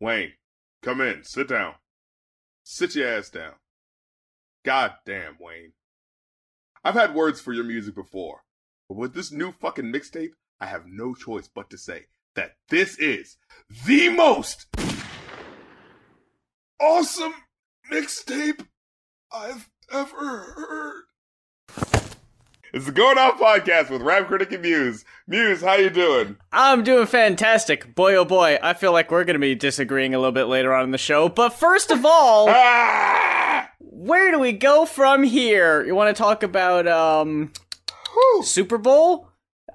Wayne, come in. Sit down. Sit your ass down. God damn, Wayne. I've had words for your music before, but with this new fucking mixtape, I have no choice but to say that this is the most awesome mixtape I've ever heard. It's the Going Off Podcast with Rap Critic and Muse. Muse, how you doing? I'm doing fantastic. Boy, oh boy, I feel like we're going to be disagreeing a little bit later on in the show. But first of all, Ah! where do we go from here? You want to talk about um Whew. Super Bowl?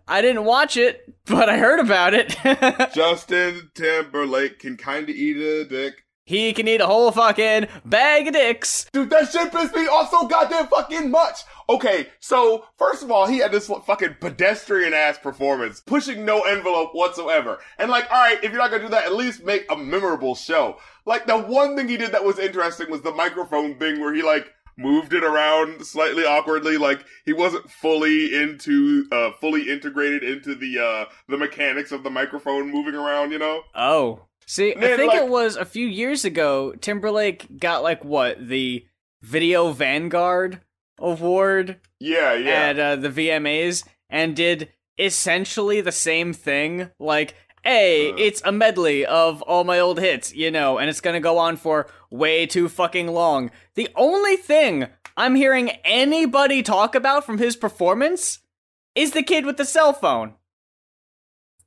I didn't watch it, but I heard about it. Justin Timberlake can kind of eat a dick. he can eat a whole fucking bag of dicks. Dude, that shit pissed me off so goddamn fucking much. Okay, so first of all, he had this fucking pedestrian ass performance, pushing no envelope whatsoever. And like, all right, if you're not gonna do that, at least make a memorable show. Like the one thing he did that was interesting was the microphone thing, where he like moved it around slightly awkwardly, like he wasn't fully into, uh, fully integrated into the uh the mechanics of the microphone moving around. You know? Oh. See, I think like- it was a few years ago, Timberlake got like what, the Video Vanguard Award Yeah, yeah. at uh, the VMAs and did essentially the same thing. Like, hey, Uh. it's a medley of all my old hits, you know, and it's gonna go on for way too fucking long. The only thing I'm hearing anybody talk about from his performance is the kid with the cell phone.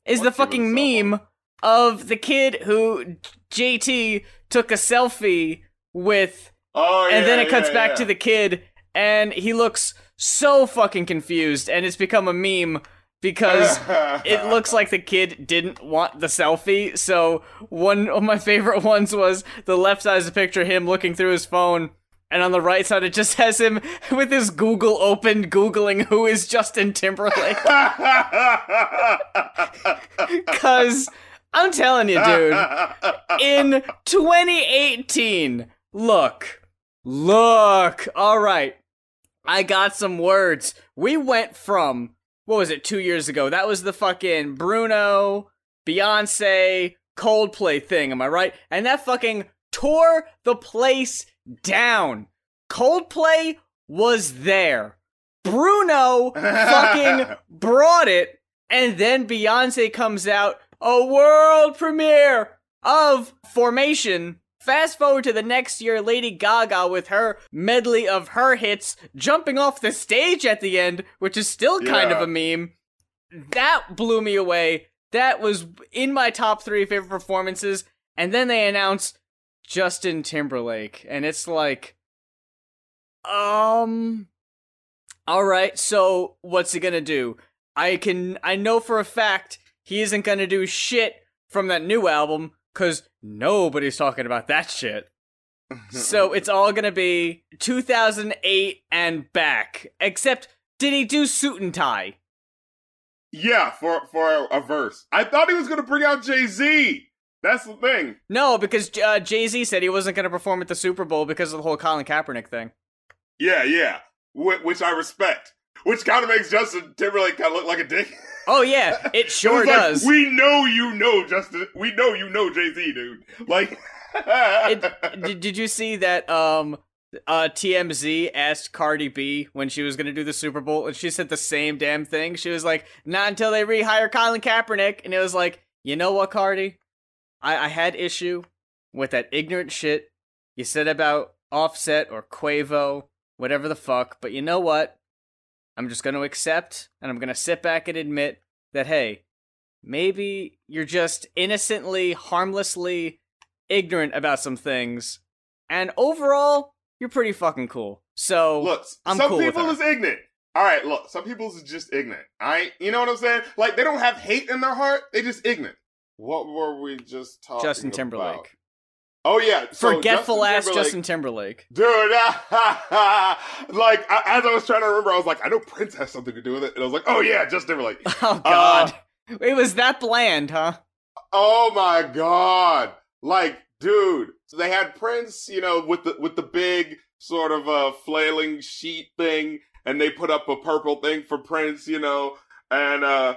Is the fucking meme of the kid who JT took a selfie with oh, and then it cuts yeah, back yeah. to the kid and he looks so fucking confused and it's become a meme because it looks like the kid didn't want the selfie so one of my favorite ones was the left side is a picture of him looking through his phone and on the right side it just has him with his google open googling who is justin timberlake because i'm telling you dude in 2018. Look, look. All right, I got some words. We went from what was it two years ago? That was the fucking Bruno, Beyonce, Coldplay thing. Am I right? And that fucking tore the place down. Coldplay was there. Bruno fucking brought it, and then Beyonce comes out, a world premiere of Formation. Fast forward to the next year, Lady Gaga with her medley of her hits jumping off the stage at the end, which is still kind Yeah. of a meme. That blew me away. That was in my top three favorite performances. And then they announced Justin Timberlake, and it's like, um, all right. So what's he gonna do? I can, I know for a fact he isn't gonna do shit from that new album because nobody's talking about that shit. So it's all gonna be 2008 and back. Except, did he do suit and tie? yeah, for for a, a verse. I thought he was gonna bring out Jay Z. That's the thing. No, because uh, Jay Z said he wasn't gonna perform at the Super Bowl because of the whole Colin Kaepernick thing. Yeah, yeah. Wh- which I respect. Which kind of makes Justin Timberlake kind of look like a dick. Oh yeah, it sure like, does. We know you know Justin. We know you know Jay Z, dude. Like, it, did, did you see that um uh TMZ asked Cardi B when she was gonna do the Super Bowl and she said the same damn thing. She was like, not until they rehire Colin Kaepernick and it was like, you know what, Cardi? I, I had issue with that ignorant shit you said about Offset or Quavo, whatever the fuck, but you know what? I'm just gonna accept and I'm gonna sit back and admit that hey, maybe you're just innocently, harmlessly ignorant about some things, and overall, you're pretty fucking cool. So look, I'm some cool people is ignorant. All right, look, some people is just ignorant. All right, you know what I'm saying? Like they don't have hate in their heart; they just ignorant. What were we just talking about Justin about? Oh yeah, so forgetful Justin ass Timberlake- Justin Timberlake. Dude, like I, as I was trying to remember, I was like, I know Prince has something to do with it, and I was like, oh yeah, Justin Timberlake. Oh god, it was that bland, huh? Oh my god! Like, dude, so they had Prince, you know, with the with the big sort of uh flailing sheet thing, and they put up a purple thing for Prince, you know, and uh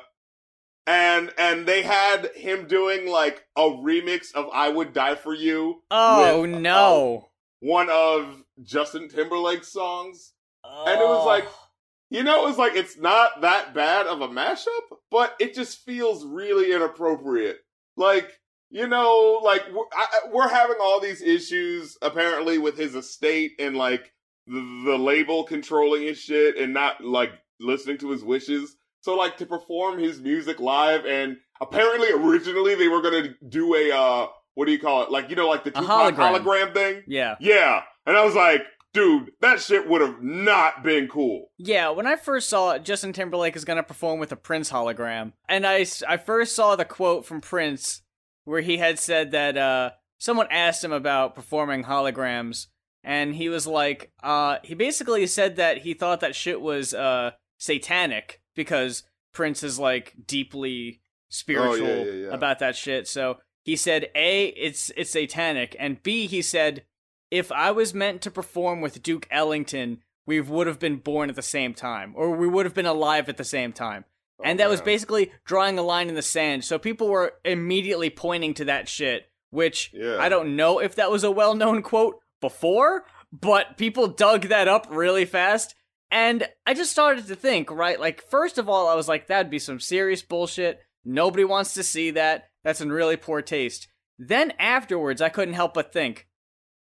and and they had him doing like a remix of "I Would Die for You." Oh with, um, no! one of Justin Timberlake's songs, and it was like, Oh. you know, it was like it's not that bad of a mashup, but it just feels really inappropriate. Like, you know, like we're, I- we're having all these issues apparently with his estate and like the, the label controlling his shit and not like listening to his wishes. So like to perform his music live and apparently originally they were gonna do a uh what do you call it? Like you know like the Tupac hologram. hologram thing. yeah, Yeah. And I was like, dude, that shit would have not been cool. yeah. When I first saw it, Justin Timberlake is gonna perform with a Prince hologram, and I I first saw the quote from Prince where he had said that uh someone asked him about performing holograms, and he was like, uh, he basically said that he thought that shit was uh satanic because Prince is like deeply oh, spiritual Oh, yeah, yeah. about that shit. So he said, A, it's it's satanic, and B, he said, if I was meant to perform with Duke Ellington, we would have been born at the same time, or we would have been alive at the same time. Oh, and Oh, that was basically drawing a line in the sand. So people were immediately pointing to that shit, which Yeah. I don't know if that was a well known quote before, but people dug that up really fast. And I just started to think, right? Like, first of all, I was like, that'd be some serious bullshit. Nobody wants to see that. That's in really poor taste. Then afterwards, I couldn't help but think,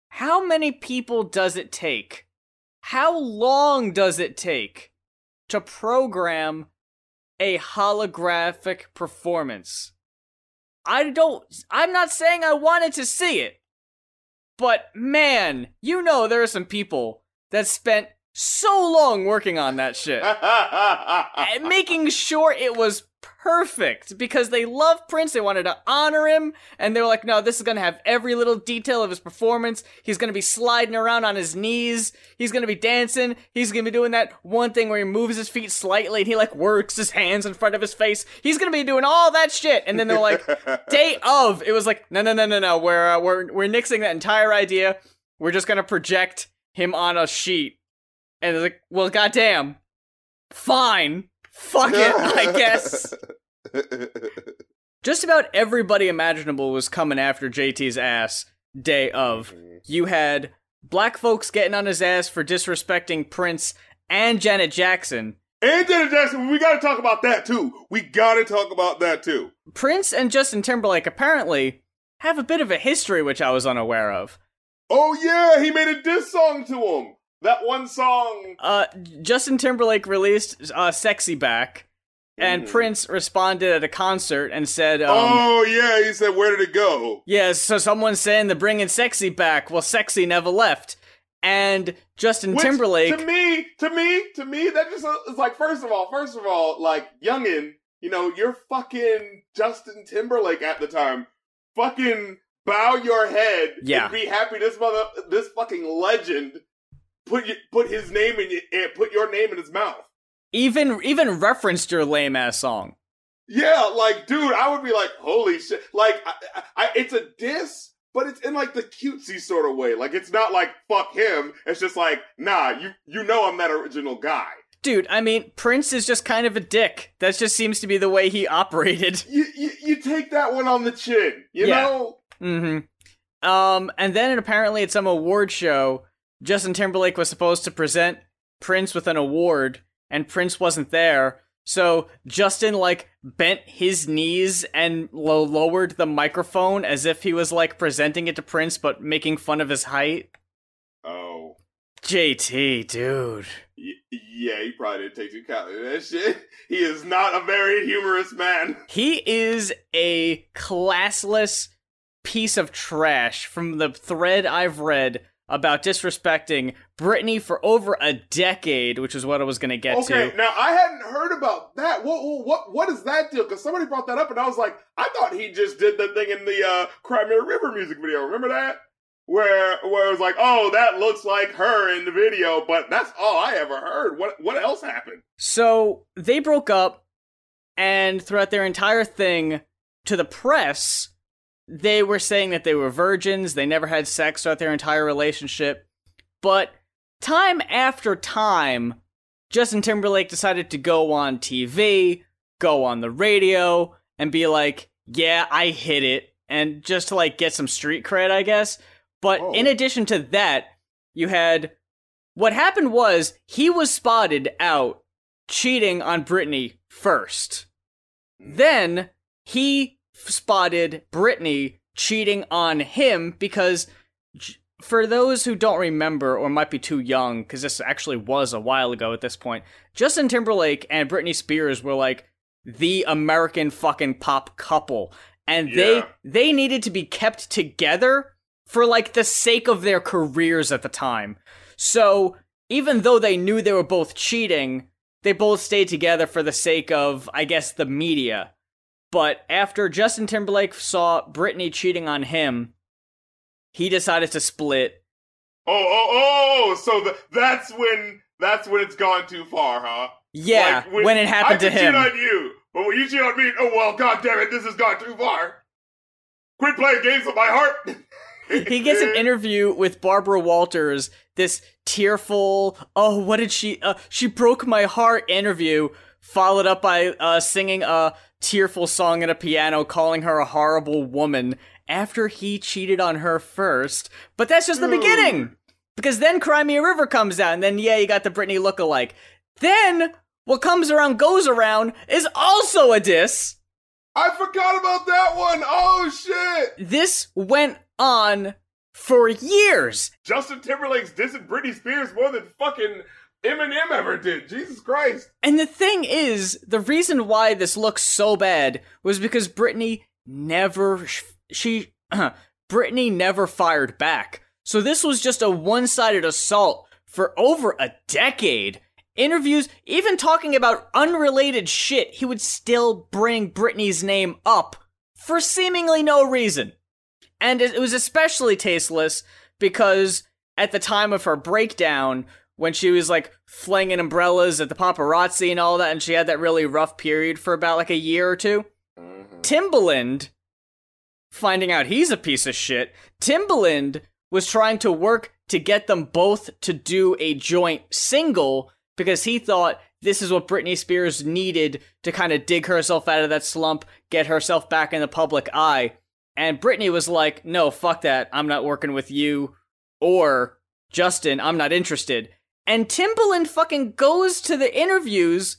how many people does it take? How long does it take to program a holographic performance? I don't, I'm not saying I wanted to see it, but man, you know there are some people that spent so long working on that shit and making sure it was perfect because they love Prince. They wanted to honor him, and they were like, no, this is gonna have every little detail of his performance. He's gonna be sliding around on his knees. He's gonna be dancing. He's gonna be doing that one thing where he moves his feet slightly and he like works his hands in front of his face. He's gonna be doing all that shit, and then they're like, day of, it was like, no, no, no, no, no. We're uh, we're we're nixing that entire idea. We're just gonna project him on a sheet, and it's like, well, goddamn, fine, fuck it, I guess. Just about everybody imaginable was coming after JT's ass day of. Mm-hmm. You had black folks getting on his ass for disrespecting Prince and Janet Jackson. And Janet Jackson, we gotta talk about that too. We gotta talk about that too. Prince and Justin Timberlake apparently have a bit of a history which I was unaware of. Oh yeah, he made a diss song to him. That one song. Uh, Justin Timberlake released uh, "Sexy Back," and Mhm. Prince responded at a concert and said, um, oh yeah, he said, "Where did it go?" "Yeah, so someone's saying they're bringing sexy back. Well, sexy never left." And Justin Which, Timberlake, To me, to me, to me, that just uh, is like first of all, first of all, like youngin, you know, you're fucking Justin Timberlake at the time. Fucking bow your head Yeah. and be happy this mother this fucking legend put put his name in and put your name in his mouth. even even referenced your lame ass song. Yeah, like dude, I would be like, holy shit! Like, I, I, I, it's a diss, but it's in like the cutesy sort of way. Like, it's not like fuck him. It's just like, nah, you you know I'm that original guy. Dude, I mean, Prince is just kind of a dick. That just seems to be the way he operated. You you, you take that one on the chin, you Yeah. know? Mm-hmm. Um, and then apparently at some award show, Justin Timberlake was supposed to present Prince with an award, and Prince wasn't there. So Justin like bent his knees and lo- lowered the microphone as if he was like presenting it to Prince, but making fun of his height. Oh, JT, dude. y- yeah, he probably didn't take too kindly to that shit. He is not a very humorous man. He is a classless piece of trash from the thread I've read about disrespecting Britney for over a decade, which is what I was going to get Okay, to. now I hadn't heard about that. What what what, what is that deal? Because somebody brought that up, and I was like, I thought he just did the thing in the uh, Cry Me a River music video. Remember that? Where where it was like, oh, that looks like her in the video, but that's all I ever heard. What what else happened? So they broke up, and throughout their entire thing, to the press, they were saying that they were virgins, they never had sex throughout their entire relationship. But time after time, Justin Timberlake decided to go on TV, go on the radio and be like, "Yeah, I hit it," and just to like get some street cred, I guess. But Oh. in addition to that, you had what happened was he was spotted out cheating on Britney first. Then he spotted Britney cheating on him because, for those who don't remember or might be too young, because this actually was a while ago at this point, Justin Timberlake and Britney Spears were like the American fucking pop couple, and they they needed to be kept together for like the sake of their careers at the time. So even though they knew they were both cheating, they both stayed together for the sake of, I guess, the media. But after Justin Timberlake saw Britney cheating on him, he decided to split. Oh, oh, oh! So the, that's when that's when it's gone too far, huh? Yeah, Like, when, it happened I to him. cheat on you, but when you cheat on me, oh well, god damn it, this has gone too far. Quit playing games with my heart. he gets an interview with Barbara Walters, this tearful, oh, what did she, uh, she broke my heart interview, followed up by uh, singing a tearful song at a piano, calling her a horrible woman after he cheated on her first. But that's just the Dude. beginning. Because then Cry Me a River comes out, and then, yeah, you got the Britney lookalike. Then, what comes around goes around is also a diss. I forgot about that one. Oh shit! This went on for years. Justin Timberlake's dissing Britney Spears more than fucking Eminem ever did. Jesus Christ! And the thing is, the reason why this looks so bad was because Britney never she Britney never fired back. So this was just a one-sided assault for over a decade. Interviews, even talking about unrelated shit, he would still bring Britney's name up for seemingly no reason. And it it was especially tasteless because at the time of her breakdown, when she was like flinging umbrellas at the paparazzi and all that, and she had that really rough period for about like a year or two, mm-hmm. Timbaland, finding out he's a piece of shit, Timbaland was trying to work to get them both to do a joint single because he thought this is what Britney Spears needed to kind of dig herself out of that slump, get herself back in the public eye. And Britney was like, no, fuck that. I'm not working with you or Justin. I'm not interested. And Timbaland fucking goes to the interviews.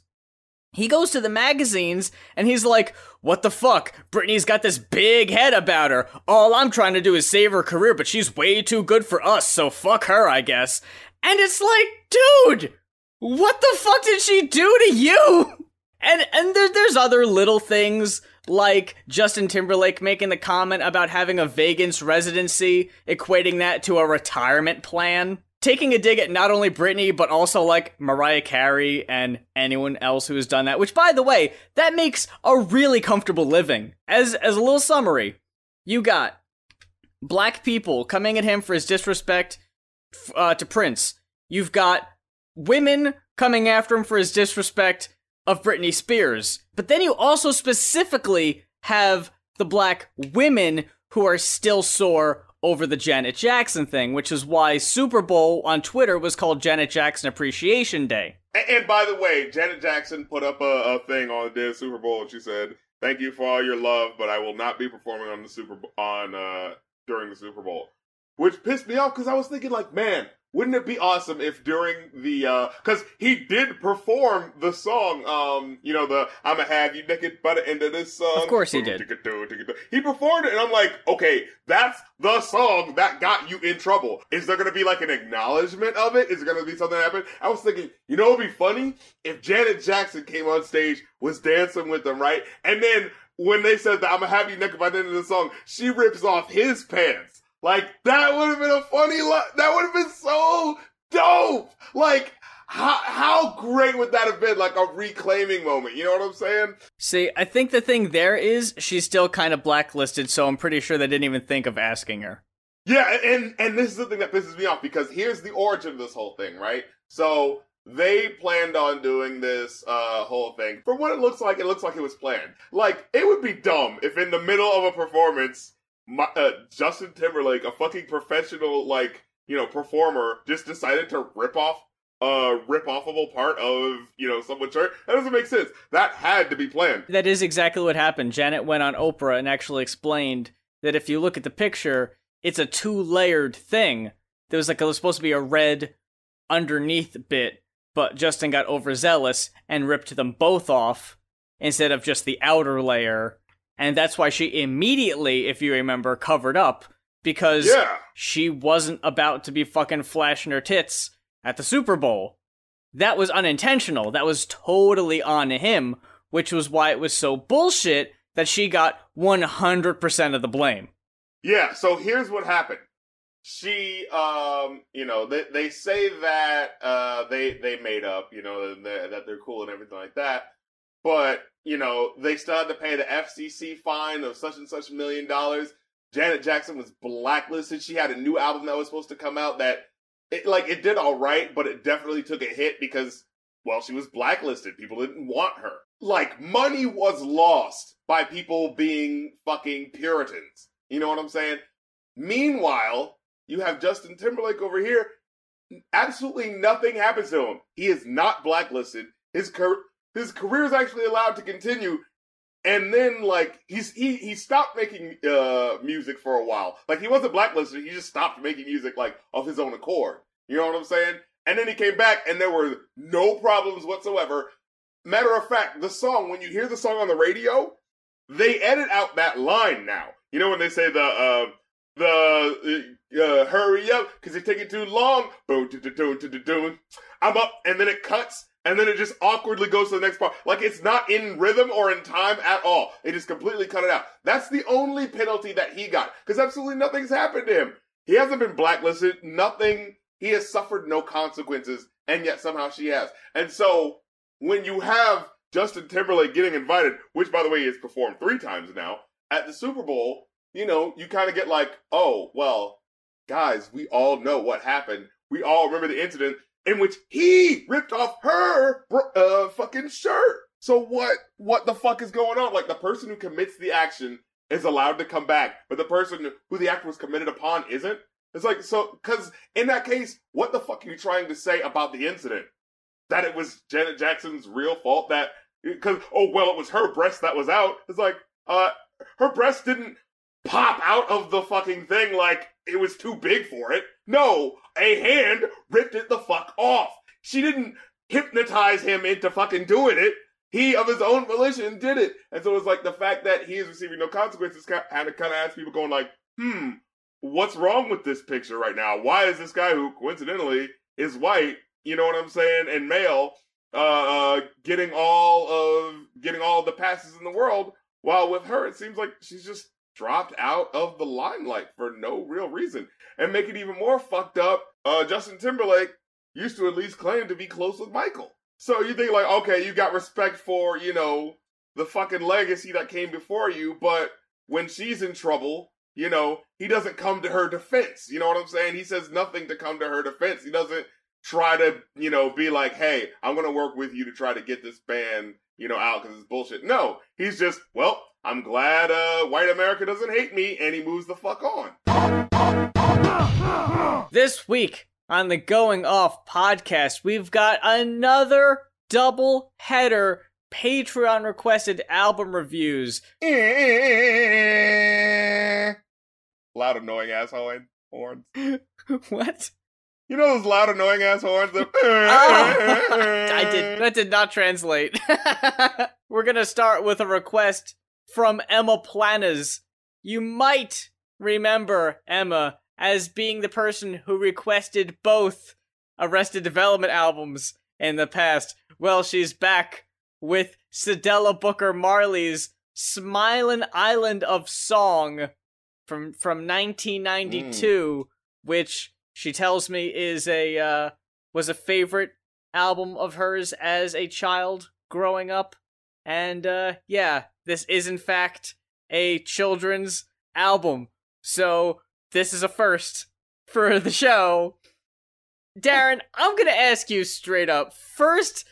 He goes to the magazines and he's like, what the fuck? Britney's got this big head about her. All I'm trying to do is save her career, but she's way too good for us, so fuck her, I guess. And it's like, dude, what the fuck did she do to you? And and there, there's other little things like Justin Timberlake making the comment about having a Vegas residency, equating that to a retirement plan. Taking a dig at not only Britney, but also like Mariah Carey and anyone else who has done that. Which, by the way, that makes a really comfortable living. As as a little summary, you got black people coming at him for his disrespect uh, to Prince. You've got women coming after him for his disrespect of Britney Spears. But then you also specifically have the black women who are still sore over the Janet Jackson thing, which is why Super Bowl on Twitter was called Janet Jackson Appreciation Day. And, and by the way, Janet Jackson put up a, a thing on the day of Super Bowl, and she said, "Thank you for all your love, but I will not be performing on the Super on uh, during the Super Bowl," which pissed me off because I was thinking, like, man, wouldn't it be awesome if during the uh because he did perform the song, um, you know, the "I'ma have you naked by the end of this song." Of course he did. He performed it, and I'm like, okay, that's the song that got you in trouble. Is there gonna be like an acknowledgement of it? Is there gonna be something happen? I was thinking, you know, it'd be funny if Janet Jackson came on stage, was dancing with them, right? And then when they said that I'm gonna have you naked by the end of the song, she rips off his pants. Like that would have been a funny. Lo- that would have been so dope. Like how how great would that have been? Like a reclaiming moment. You know what I'm saying? See, I think the thing there is she's still kind of blacklisted, so I'm pretty sure they didn't even think of asking her. Yeah, and and this is the thing that pisses me off because here's the origin of this whole thing, right? So they planned on doing this uh whole thing. From what it looks like, it looks like it was planned. Like it would be dumb if in the middle of a performance, my, uh, Justin Timberlake, a fucking professional like you know performer, just decided to rip off a rip offable part of you know someone's shirt. That doesn't make sense. That had to be planned. That is exactly what happened. Janet went on Oprah and actually explained that if you look at the picture, it's a two layered thing. There was like it was supposed to be a red underneath bit, but Justin got overzealous and ripped them both off instead of just the outer layer. And that's why she immediately, if you remember, covered up because Yeah. she wasn't about to be fucking flashing her tits at the Super Bowl. That was unintentional. That was totally on him, which was why it was so bullshit that she got 100% of the blame. Yeah, so here's what happened. She, um, you know, they they say that uh they they made up, you know, that that they're cool and everything like that, but you know they still had to pay the FCC fine of such and such million dollars. Janet Jackson was blacklisted. She had a new album that was supposed to come out that, it like it did all right, but it definitely took a hit because well, she was blacklisted. People didn't want her. Like money was lost by people being fucking Puritans. You know what I'm saying? Meanwhile, you have Justin Timberlake over here. Absolutely nothing happens to him. He is not blacklisted. His car- his career is actually allowed to continue. And then like he's he he stopped making uh music for a while. Like he wasn't blacklisted, he just stopped making music like of his own accord. You know what I'm saying? And then he came back and there were no problems whatsoever. Matter of fact, the song, when you hear the song on the radio, they edit out that line now. You know when they say the uh the uh, uh hurry up because it's taking too long. Boom, do, do, do, do, do. I'm up, and then it cuts, and then it just awkwardly goes to the next part. Like it's not in rhythm or in time at all. It just completely cut it out. That's the only penalty that he got because absolutely nothing's happened to him. He hasn't been blacklisted. Nothing. He has suffered no consequences, and yet somehow she has. And so when you have Justin Timberlake getting invited, which by the way he has performed three times now at the Super Bowl, you know, you kind of get like, oh, well, guys, we all know what happened. We all remember the incident in which he ripped off her uh, fucking shirt. So what? What the fuck is going on? Like the person who commits the action is allowed to come back, but the person who the act was committed upon isn't. It's like so because in that case, what the fuck are you trying to say about the incident? That it was Janet Jackson's real fault? That because oh well, it was her breast that was out. It's like uh, her breast didn't pop out of the fucking thing like it was too big for it. No, a hand ripped it the fuck off. She didn't hypnotize him into fucking doing it. He, of his own volition, did it. And so it's like the fact that he is receiving no consequences kind of, kind of has people going like, hmm, what's wrong with this picture right now? Why is this guy who coincidentally is white, you know what I'm saying, and male, uh, uh getting all of getting all the passes in the world, while with her it seems like she's just dropped out of the limelight for no real reason. And make it even more fucked up, uh, Justin Timberlake used to at least claim to be close with Michael. So you think like, okay, you got respect for, you know, the fucking legacy that came before you, but when she's in trouble, you know, he doesn't come to her defense. You know what I'm saying? He says nothing to come to her defense. He doesn't try to, you know, be like, hey, I'm going to work with you to try to get this band, you know, out because it's bullshit. No, he's just, well, I'm glad uh, white America doesn't hate me, and he moves the fuck on. This week on the Going Off podcast, we've got another double header Patreon requested album reviews. loud, annoying ass horn- horns. what? You know those loud, annoying ass horns? That- Oh, I did that did not translate. We're gonna start with a request from Emma Planas. You might remember Emma as being the person who requested both Arrested Development albums in the past. Well, she's back with Cedella Booker Marley's Smilin' Island of Song from from 1992, which she tells me is a uh, was a favorite album of hers as a child growing up. And uh, yeah, this is in fact a children's album. So this is a first for the show. Darren, I'm going to ask you straight up. First,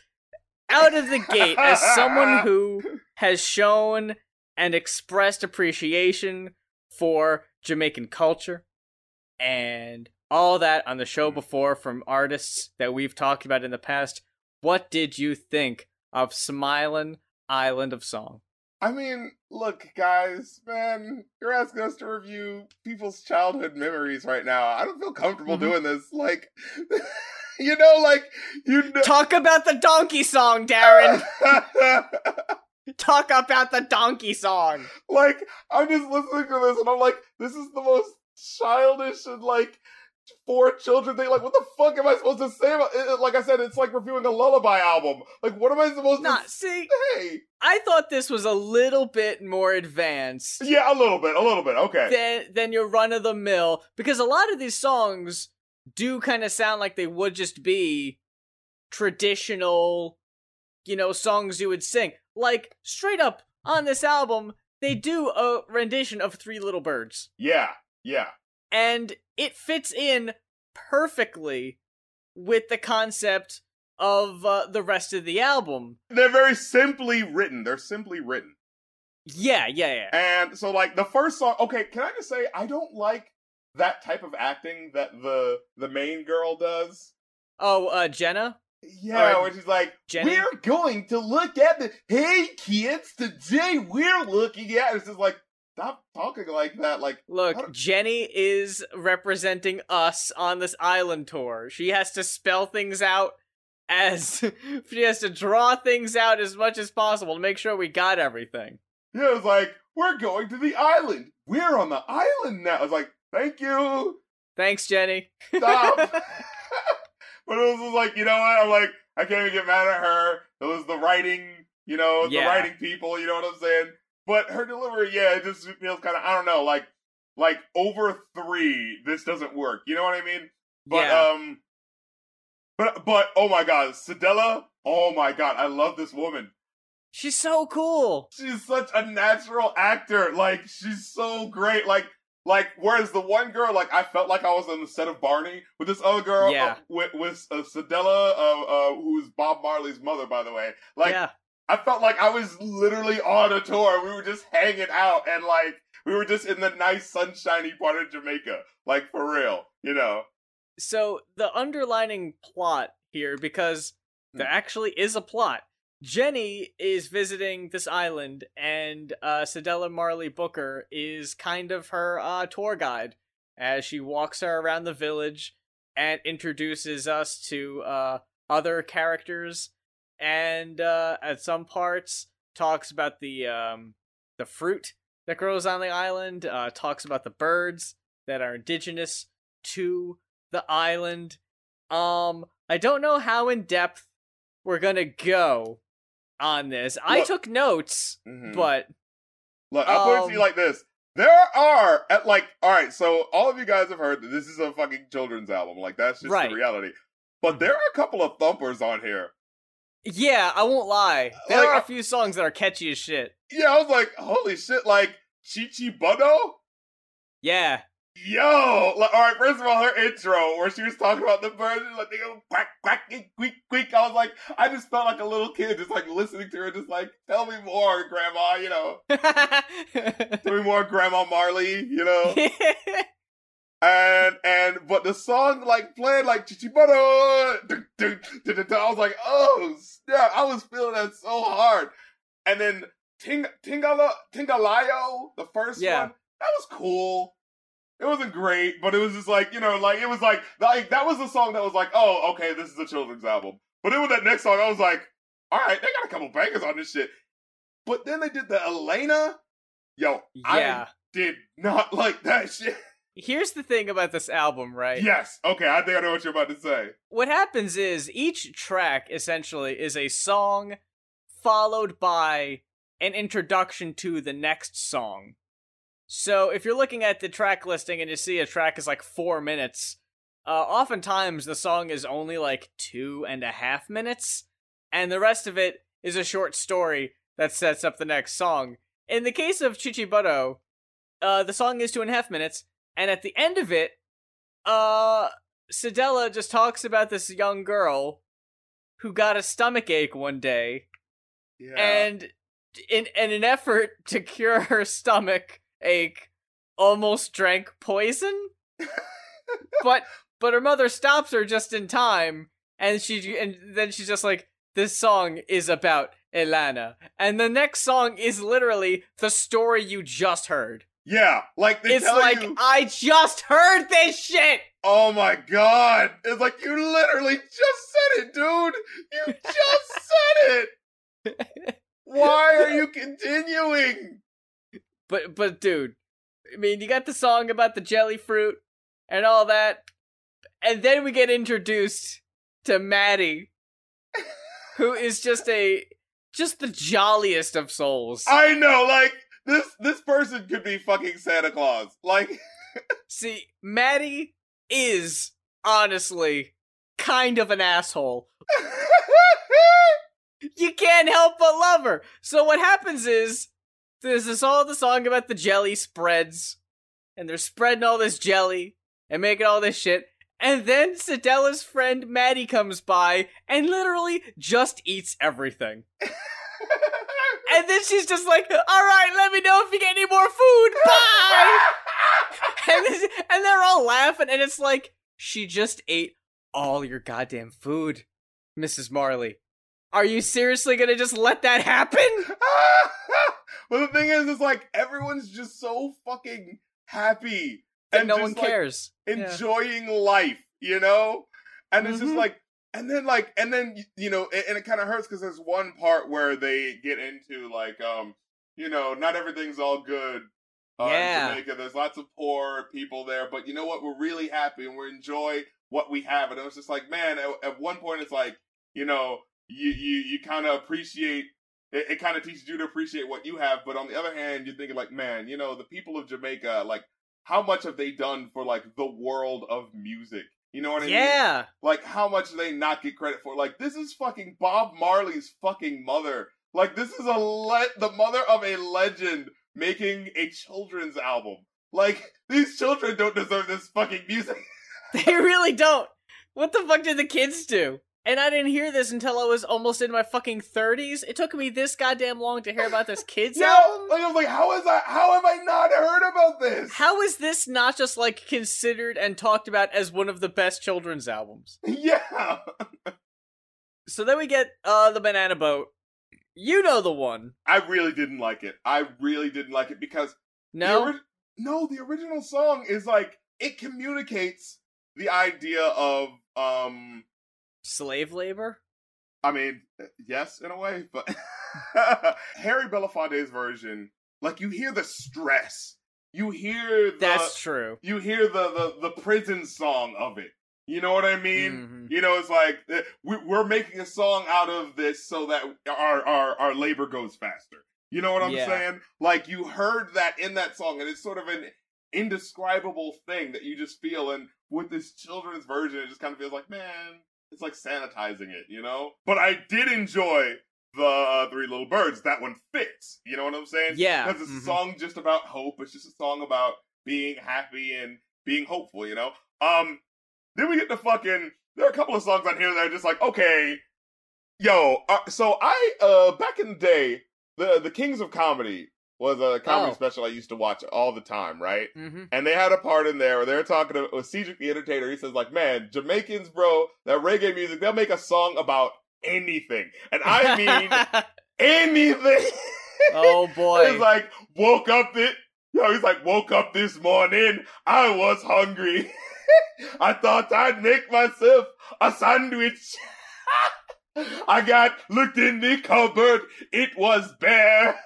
out of the gate, as someone who has shown and expressed appreciation for Jamaican culture and all that on the show Mm. before from artists that we've talked about in the past. What did you think of Smilin' Island of Song? I mean, look, guys, man, you're asking us to review people's childhood memories right now. I don't feel comfortable Mhm. doing this. Like, you know, like you know. Talk about the donkey song, Darren. Talk about the donkey song. like, I'm just listening to this and I'm like, this is the most childish and like for children thing. Like, what the fuck am I supposed to say about it? Like I said, it's like reviewing a lullaby album. Like, what am I supposed Nah, to see, say? I thought this was a little bit more advanced Yeah, a little bit, a little bit. Okay. than than your run of the mill because a lot of these songs do kind of sound like they would just be traditional, you know, songs you would sing. Like straight up on this album, they do a rendition of Three Little Birds. Yeah, yeah. and it fits in perfectly with the concept of uh, the rest of the album. They're very simply written. They're simply written. Yeah, yeah, yeah. And so like the first song, okay, can I just say I don't like that type of acting that the the main girl does. Oh, uh, Jenna. Yeah, Or where she's like, Jenny? "We're going to look at the hey kids today. We're looking at." It's just like, stop talking like that. Like, Look, Jenny is representing us on this island tour. She has to spell things out as she has to draw things out as much as possible to make sure we got everything. yeah, it's like we're going to the island. We're on the island now. It's like, thank you. Thanks, Jenny. Stop. but it was like, you know what? I'm like, I can't even get mad at her. It was the writing, you know, Yeah. the writing people, you know what I'm saying? But her delivery, yeah, it just feels kind of, I don't know, like, like over three, this doesn't work. You know what I mean? But, yeah. um, but, but, oh my god, Cedella, oh my god, I love this woman. She's so cool. She's such a natural actor. Like, she's so great. Like, like, whereas the one girl, like, I felt like I was on the set of Barney with this other girl, Yeah. uh, with with uh, Cedella, uh, uh, who's Bob Marley's mother, by the way. Like, yeah. I felt like I was literally on a tour. We were just hanging out, and like, we were just in the nice, sunshiny part of Jamaica. Like, for real, you know? so the underlining plot here because there actually is a plot jenny is visiting this island and uh cedella marley booker is kind of her uh tour guide as she walks her around the village and introduces us to uh other characters and uh at some parts talks about the um the fruit that grows on the island uh talks about the birds that are indigenous to the island. Um, I don't know how in depth we're gonna go on this. I took notes, Mhm. but Look, I'll put it to you Um, like this. There are at like all right, so all of you guys have heard that this is a fucking children's album. Like that's just Right. the reality. But there are a couple of thumpers on here. Yeah, I won't lie. Uh, there Like, are a few songs that are catchy as shit. Yeah, I was like, holy shit, like Chichi Budo? Yeah, Yo, like, all right. First of all, her intro where she was talking about the birds, like they go quack quack quack quack quack. I was like, I just felt like a little kid, just like listening to her, just like, tell me more, Grandma. You know, tell me more, Grandma Marley. You know. and and but the song like playing like dun. I was like, oh snap! I was feeling that so hard. And then Ting Tingala Tingalayo, the first Yeah. one, that was cool. It wasn't great, but it was just like you know, like it was like like that was the song that was like, oh, okay, this is a children's album. But then with that next song, I was like, all right, they got a couple bangers on this shit. But then they did the Elena. Yo, yeah. I did not like that shit. Here's the thing about this album, right? Yes. Okay, I think I know what you're about to say. what happens is each track essentially is a song followed by an introduction to the next song. So if you're looking at the track listing and you see a track is like four minutes, uh, oftentimes the song is only like two and a half minutes, and the rest of it is a short story that sets up the next song. In the case of Chichibuto, uh, the song is two and a half minutes, and at the end of it, uh, Cedella just talks about this young girl who got a stomach ache one day, Yeah. and in, in an effort to cure her stomach ache, almost drank poison. but but her mother stops her just in time, and she and then she's just like, "This song is about Elana," and the next song is literally the story you just heard. Yeah, like they it's like you. I just heard this shit. Oh my god! It's like you literally just said it, dude. You just said it. Why are you continuing? But but dude, I mean, you got the song about the jelly fruit and all that, and then we get introduced to Maddie, who is just a just the jolliest of souls. I know, like this. This person could be fucking Santa Claus. Like, See, Maddie is honestly kind of an asshole. You can't help but love her. So what happens is there's this all the song about the jelly spreads, and they're spreading all this jelly and making all this shit. And then Cedella's friend Maddie comes by and literally just eats everything. And then she's just like, "All right, let me know if you get any more food. Bye." and, this, and they're all laughing, and it's like she just ate all your goddamn food, Mrs. Marley. Are you seriously gonna just let that happen? but the thing is, it's like everyone's just so fucking happy That and no one like, cares. Yeah. enjoying life, you know? And it's just Mhm. like, and then like, and then you know, and, and it kind of hurts because there's one part where they get into like, um, you know, not everything's all good. Uh, Yeah. in Jamaica, there's lots of poor people there, but you know what? We're really happy and we enjoy what we have. And it was just like, man, at, at one point, it's like, you know, you you you kind of appreciate. It, it kind of teaches you to appreciate what you have, but on the other hand, you're thinking like, man, you know, the people of Jamaica, like how much have they done for like the world of music? You know what I mean? Yeah. Like how much do they not get credit for? Like this is fucking Bob Marley's fucking mother. Like this is a le- the mother of a legend making a children's album. Like these children don't deserve this fucking music. They really don't. What the fuck did the kids do? And I didn't hear this until I was almost in my fucking 30s. It took me this goddamn long to hear about this kids yeah, album. like I was like, how is that? How have I not heard about this? How is this not just like considered and talked about as one of the best children's albums? yeah, So then we get uh the banana boat. You know the one. I really didn't like it. I really didn't like it because No? The ori- no, the original song is like it communicates the idea of um Slave labor? I mean, yes, in a way, but Harry Belafonte's version, like you hear the stress, you hear the That's true. you hear the, the the prison song of it. You know what I mean? Mhm. You know, it's like we, we're making a song out of this so that our our our labor goes faster. You know what I'm Yeah. saying? Like you heard that in that song, and it's sort of an indescribable thing that you just feel. And with this children's version, it just kind of feels like, man, it's like sanitizing it, you know. But I did enjoy the uh, Three Little Birds. That one fits. You know what I'm saying? Yeah. because it's mhm. a song just about hope. It's just a song about being happy and being hopeful. You know. Um. Then we get to fucking. There are a couple of songs on here that are just like, okay, yo. Uh, so I uh back in the day, the the Kings of Comedy was a comedy Oh. special I used to watch all the time, right? Mhm. And they had a part in there where they were talking to with Cedric the Entertainer. He says, like, man, Jamaicans, bro, that reggae music, they'll make a song about anything. And I mean anything. oh boy. He's like, woke up this, yo, he's like, woke up this morning, I was hungry. I thought I'd make myself a sandwich. I got looked in the cupboard, it was bare.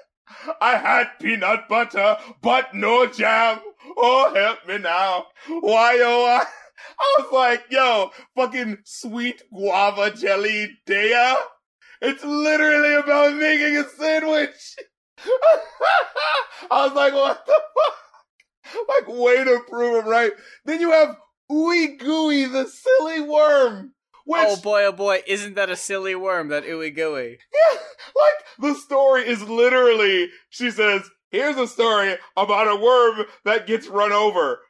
I had peanut butter, but no jam. Oh, help me now. Why, oh, I, I was like, yo, fucking sweet guava jelly dea. It's literally about making a sandwich. I was like, what the fuck? Like, way to prove him right. Then you have Ooey Gooey, the silly worm. Which, oh boy, oh boy, isn't that a silly worm, that ooey gooey? yeah, like, the story is literally, she says, here's a story about a worm that gets run over.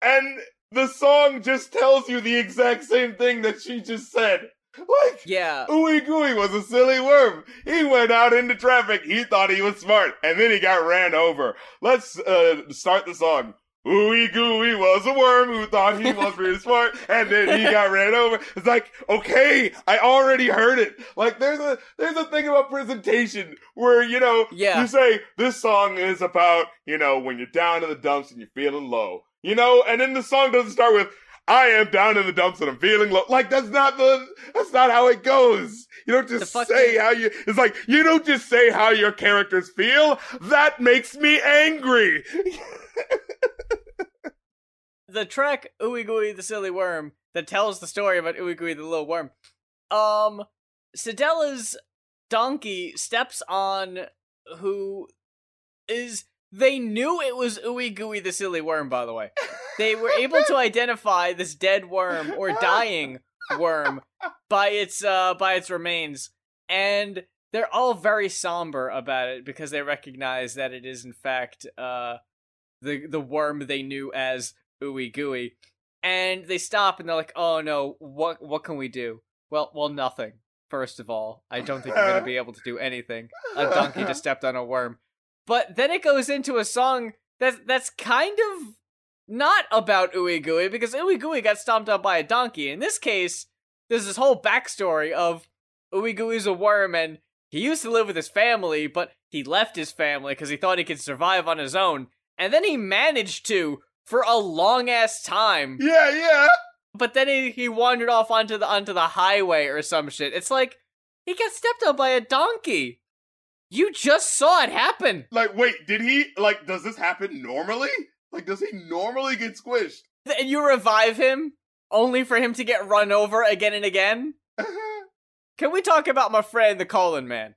And the song just tells you the exact same thing that she just said. Like, Yeah. Ooey Gooey was a silly worm. He went out into traffic. He thought he was smart, and then he got ran over. Let's uh, start the song. Ooey Gooey was a worm who thought he was really smart, and then he got ran over. It's like, okay, I already heard it. Like, there's a there's a thing about presentation where you know Yeah. you say this song is about you know when you're down in the dumps and you're feeling low, you know, and then the song doesn't start with I am down in the dumps and I'm feeling low. Like that's not the that's not how it goes. You don't just say how you. It's like you don't just say how your characters feel. That makes me angry. the track Ooey Gooey the Silly Worm that tells the story about Ooey Gooey the Little Worm. Um, Cedella's donkey steps on who is. They knew it was Ooey Gooey the Silly Worm, by the way. They were able to identify this dead worm or dying worm by its uh by its remains and they're all very somber about it because they recognize that it is in fact uh the the worm they knew as ooey gooey and they stop and they're like oh no what what can we do? Well well nothing first of all. I don't think you're to be able to do anything. A donkey just stepped on a worm. But then it goes into a song that's that's kind of not about ooey gooey because ooey gooey got stomped out by a donkey. In this case there's this whole backstory of ooey gooey's a worm and he used to live with his family but he left his family because he thought he could survive on his own. And then he managed to for a long ass time yeah, yeah. but then he, he wandered off onto the onto the highway or some shit it's like he got stepped on by a donkey you just saw it happen Like, wait, did he like? Does this happen normally? Like, does he normally get squished? and you revive him only for him to get run over again and again can we talk about my friend the colon man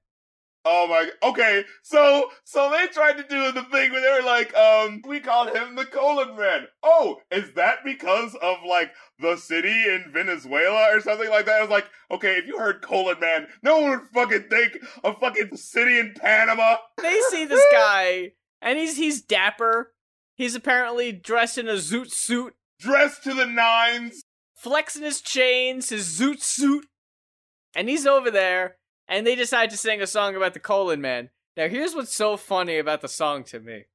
Oh my. Okay, so so they tried to do the thing where they were like, um, we called him the colon man. Oh, is that because of like the city in Venezuela or something like that? I was like, okay, if you heard colon man, no one would fucking think of fucking city in Panama. they see this guy and he's he's dapper he's apparently dressed in a zoot suit Dressed to the nines. flexing his chains his zoot suit and he's over there and they decide to sing a song about the colon man now here's what's so funny about the song to me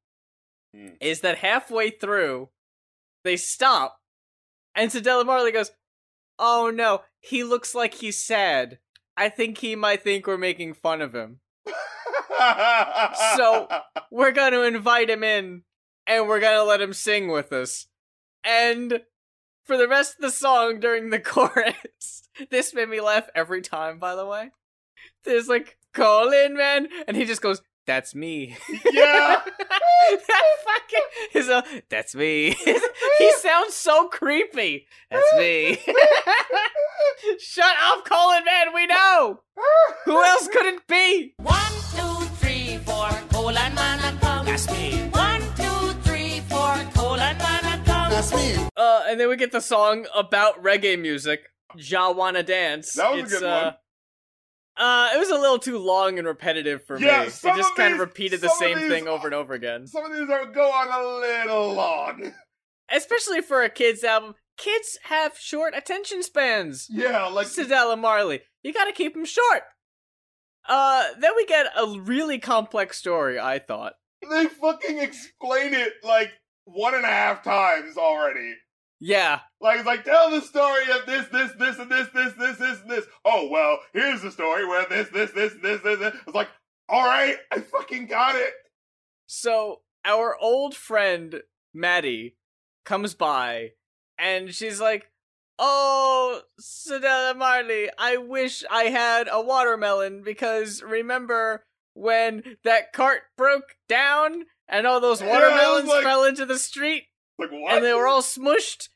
Hmm. is that halfway through they stop and Cedella Marley goes oh no he looks like he's sad i think he might think we're making fun of him So- we're going to invite him in and we're going to let him sing with us. And for the rest of the song during the chorus, this made me laugh every time, by the way. There's like, call in, man. And he just goes, that's me. yeah. that fucking is a that's me. he sounds so creepy. That's me. Shut up, Colin man, we know. Who else could it be? One, two, three, four, colon man a come. That's me. One, two, three, four, colon man a come. That's me. Uh, and then we get the song about reggae music, Ja Wanna Dance. That was a good uh, one. Uh, it was a little too long and repetitive for Yeah, me. It just of kind of repeated the same these thing over and over again. Some of these are go on a little long. Especially for a kids album. Kids have short attention spans. Yeah, like Cedella Marley. You gotta keep them short. Uh, then we get a really complex story, I thought. they fucking explain it like one and a half times already. Yeah, Like it's like tell the story of this, this, this, and this, this, this, this, and this. Oh well, here's the story where this, this, this, this, this, this. It's like, all right, I fucking got it. So our old friend Maddie comes by and she's like, Oh, Cedella Marley, I wish I had a watermelon because remember when that cart broke down and all those Yeah, watermelons like- fell into the street Like what? and they were all smushed?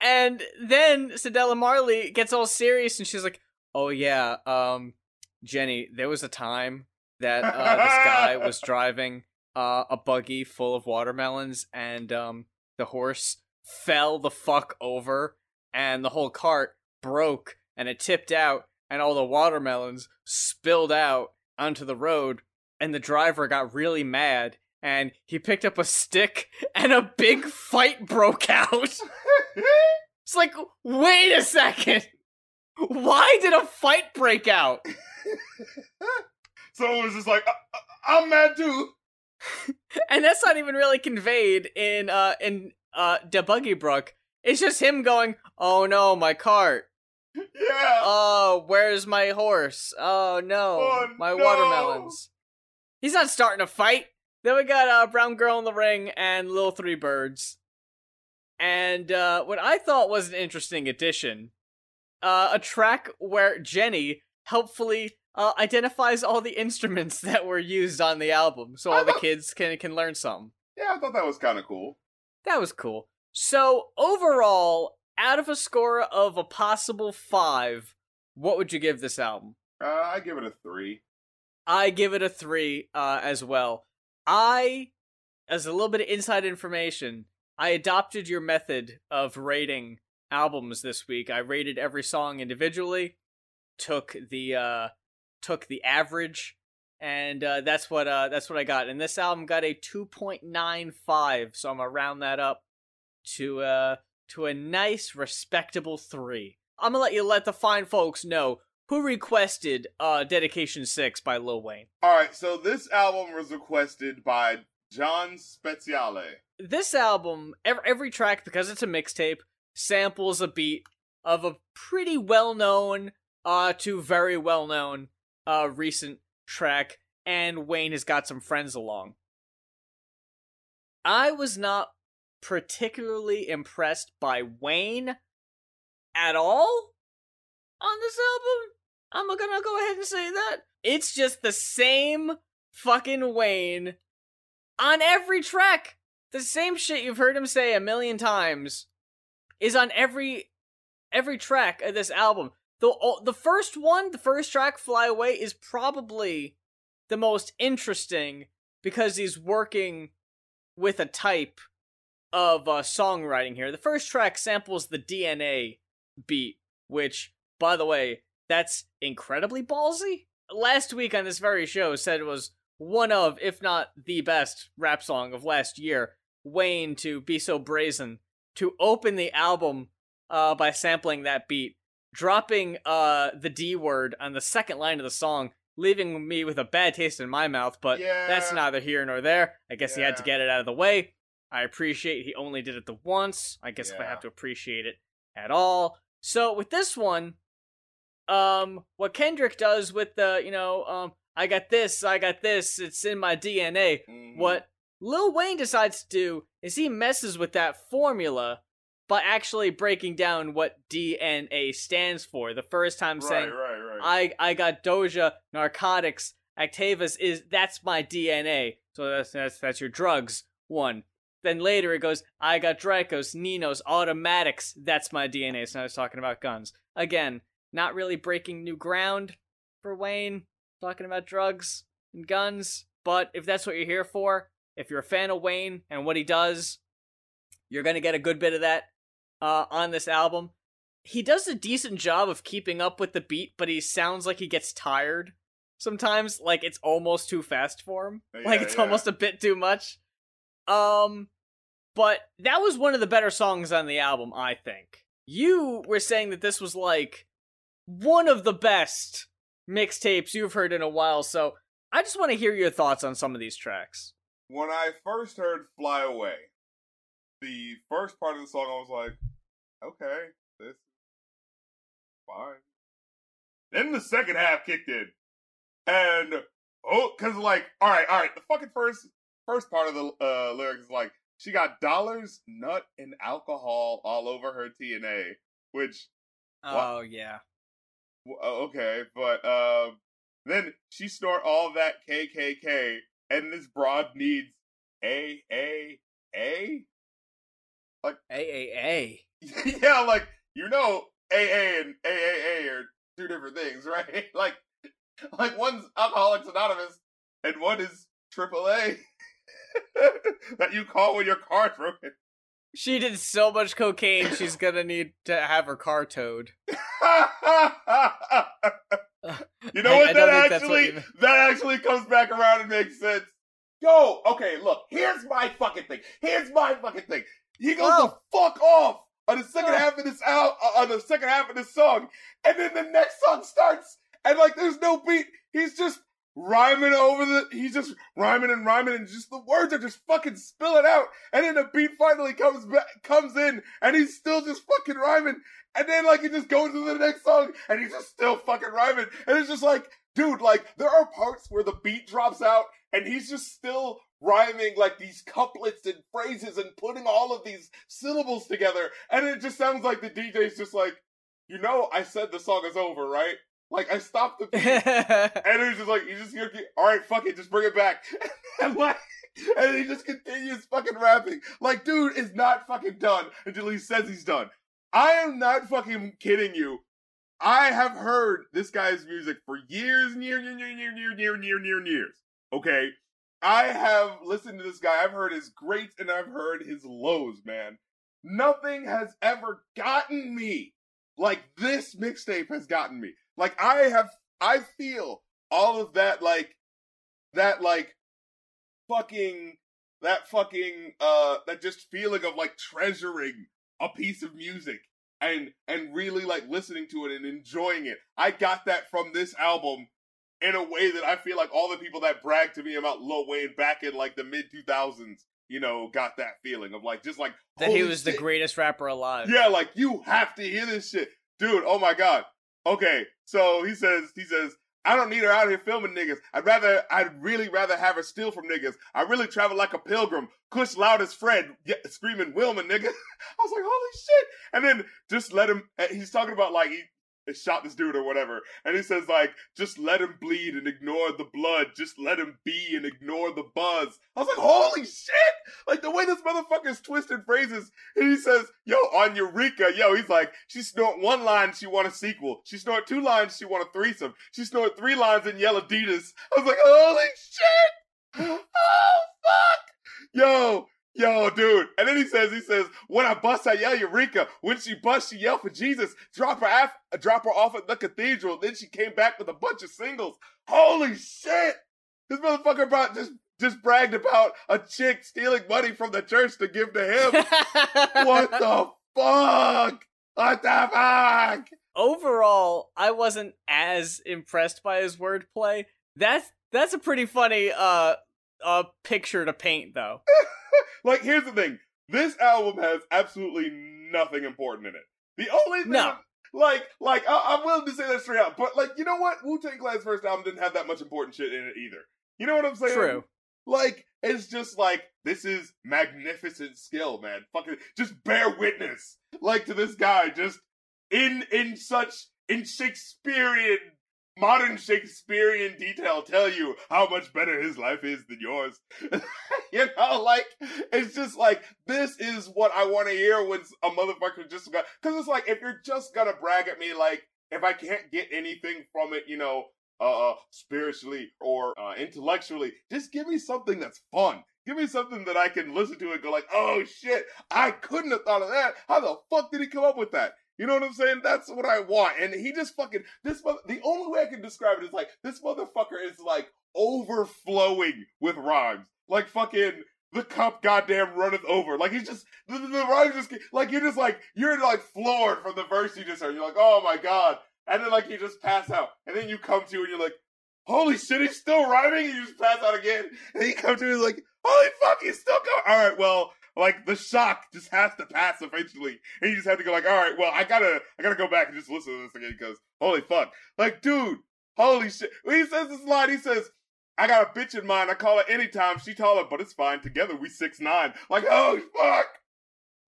And then Cedella Marley gets all serious and she's like, Oh yeah, um, Jenny, there was a time that uh, this guy was driving uh, a buggy full of watermelons and um, the horse fell the fuck over and the whole cart broke and it tipped out and all the watermelons spilled out onto the road and the driver got really mad and he picked up a stick and a big fight broke out. It's like, wait a second. Why did a fight break out? so it was just like, I- I- I'm mad too. and that's not even really conveyed in uh in uh De Buggy Brook. It's just him going, "Oh no, my cart. Yeah. Oh, where's my horse? Oh no, Oh, my no. watermelons." He's not starting a fight. Then we got uh Brown Girl in the Ring and Little Three Birds. And uh what I thought was an interesting addition, uh a track where Jenny helpfully uh, identifies all the instruments that were used on the album, so all the kids can can learn some. yeah, I thought that was kind of cool. That was cool. So overall, out of a score of a possible five, what would you give this album? Uh, I give it a three. I give it a three uh, as well. I, as a little bit of inside information, I adopted your method of rating albums this week. I rated every song individually, took the uh, took the average, and uh, that's what uh, that's what I got. And this album got a two point nine five, so I'm gonna round that up to uh to a nice respectable three. I'm gonna let you let the fine folks know who requested uh Dedication Six by Lil Wayne. All right, so this album was requested by John Speziale. this album, every, every track, because it's a mixtape, samples a beat of a pretty well known uh, to very well known uh, recent track, and Wayne has got some friends along. I was not particularly impressed by Wayne at all on this album. I'm gonna go ahead and say that. It's just the same fucking Wayne on every track the same shit you've heard him say a million times is on every every track of this album. The the first one, the first track, "Fly Away," is probably the most interesting because he's working with a type of uh, songwriting here. The first track samples the DNA beat, which, by the way, that's incredibly ballsy. Last week on this very show said it was one of, if not the best rap song of last year. Wayne to be so brazen to open the album uh, by sampling that beat, dropping uh, the D word on the second line of the song, leaving me with a bad taste in my mouth. But that's neither here nor there. I guess he had to get it out of the way. I appreciate he only did it the once. I guess if I have to appreciate it at all. So with this one, um, what Kendrick does with the, you know, um, I got this, I got this, it's in my DNA. Mhm. What Lil Wayne decides to do is he messes with that formula by actually breaking down what DNA stands for. The first time Right, saying, right, right. I I got Doja, narcotics, Actavis is that's my DNA. So that's that's that's your drugs. One. Then later it goes, I got Dracos, Ninos, automatics, that's my DNA. So now it's talking about guns. Again, not really breaking new ground for Wayne, talking about drugs and guns. But if that's what you're here for, if you're a fan of Wayne and what he does, you're gonna get a good bit of that uh, on this album he does a decent job of keeping up with the beat, but he sounds like he gets tired sometimes. Like it's almost too fast for him. like it's yeah. almost a bit too much. Um, but that was one of the better songs on the album, I think. You were saying that this was like one of the best mixtapes you've heard in a while, so I just want to hear your thoughts on some of these tracks. when I first heard Fly Away, the first part of the song, I was like, okay, this is fine. Then the second half kicked in. And, oh, cause like, alright, alright, the fucking first, first part of the, uh, lyrics is like, she got dollars, nut, and alcohol all over her TNA, which, Oh yeah. Uh, okay, but, um, then she snort all that KKK, and this broad needs A, A, A? AAA. yeah, like you know, AA and AAA are two different things, right? Like, like one's Alcoholics Anonymous and one is AAA that you call when your car's broken. She did so much cocaine, she's gonna need to have her car towed. you know I- what? I that don't think that's what actually you that actually comes back around and makes sense. Yo, okay, look, here's my fucking thing. Here's my fucking thing. He goes Oh. to fuck off on the second Oh. half of this out uh, on the second half of this song, and then the next song starts, and like there's no beat. He's just rhyming over the, he's just rhyming and rhyming and just the words are just fucking spilling out. And then the beat finally comes back, comes in and he's still just fucking rhyming. And then like he just goes to the next song and he's just still fucking rhyming. And it's just like, dude, like there are parts where the beat drops out and he's just still rhyming like these couplets and phrases and putting all of these syllables together. And it just sounds like the DJ's just like, you know, I said the song is over, right? Like I stopped the and it was just like you just you all right, fuck it, just bring it back. and like and he just continues fucking rapping. Like, dude is not fucking done until he says he's done. I am not fucking kidding you. I have heard this guy's music for years and years and years and years and years years, years. Okay. I have listened to this guy. I've heard his greats and I've heard his lows, man. Nothing has ever gotten me like this mixtape has gotten me. Like I have, I feel all of that, like that, like fucking that fucking uh that just feeling of like treasuring a piece of music and and really like listening to it and enjoying it. I got that from this album in a way that I feel like all the people that bragged to me about Lil Wayne back in like the mid 2000s, you know, got that feeling of like just like that he was the greatest rapper alive. Yeah, like you have to hear this shit. Dude, oh my god. Okay, so he says he says I don't need her out here filming niggas. I'd rather, I'd really rather have her steal from niggas. I really travel like a pilgrim. Kush loud as Fred yeah, screaming Wilma, nigga. I was like, holy shit. And then just let him, eh, he's talking about like, he, shot this dude or whatever. And he says like, just let him bleed and ignore the blood. Just let him be and ignore the buzz. I was like, holy shit! Like the way this motherfucker's twisted phrases. And he says, yo, on Eureka, yo, he's like, she snort one line, she want a sequel. She snort two lines, she want a threesome. She snort three lines in Yellow Adidas. I was like, holy shit! Oh fuck! Yo, Yo, dude. And then he says, he says, when I bust, I yell Eureka. When she bust, she yell for Jesus. Drop her, af- drop her off at the cathedral. Then she came back with a bunch of singles. Holy shit! This motherfucker about just just bragged about a chick stealing money from the church to give to him. what the fuck? What the fuck? Overall, I wasn't as impressed by his wordplay. That's that's a pretty funny uh uh picture to paint though. like, here's the thing. This album has absolutely nothing important in it. The only thing, No. like, like I, I'm willing to say that straight out, but like, you know what? Wu Tang Clan's first album didn't have that much important shit in it either. You know what I'm saying? True. Like, it's just like this is magnificent skill, man. Fucking just bear witness, like to this guy, just in in such in Shakespearean modern Shakespearean detail tell you how much better his life is than yours. you know, like it's just like this is what I want to hear when a motherfucker just got because it's like if you're just gonna brag at me, like if I can't get anything from it, you know, uh, spiritually or uh, intellectually, just give me something that's fun. Give me something that I can listen to and go like, oh shit, I couldn't have thought of that. How the fuck did he come up with that? You know what I'm saying? That's what I want. And he just fucking this. The only way I can describe it is like this motherfucker is like overflowing with rhymes. Like fucking the cup goddamn runneth over. Like he's just the, the, the rhymes just like you're just like you're like floored from the verse you just heard. You're like, oh my god. And then like you just pass out. And then you come to and you're like, holy shit, he's still rhyming. And you just pass out again. And you come to and like, holy fuck, he's still going. All right, well, like the shock just has to pass eventually, and you just have to go like, all right, well, I gotta, I gotta go back and just listen to this again because holy fuck, like, dude, holy shit. When he says this line, he says, "I got a bitch in mind. I call her anytime. She taller, but it's fine. Together we six nine. Like, oh fuck.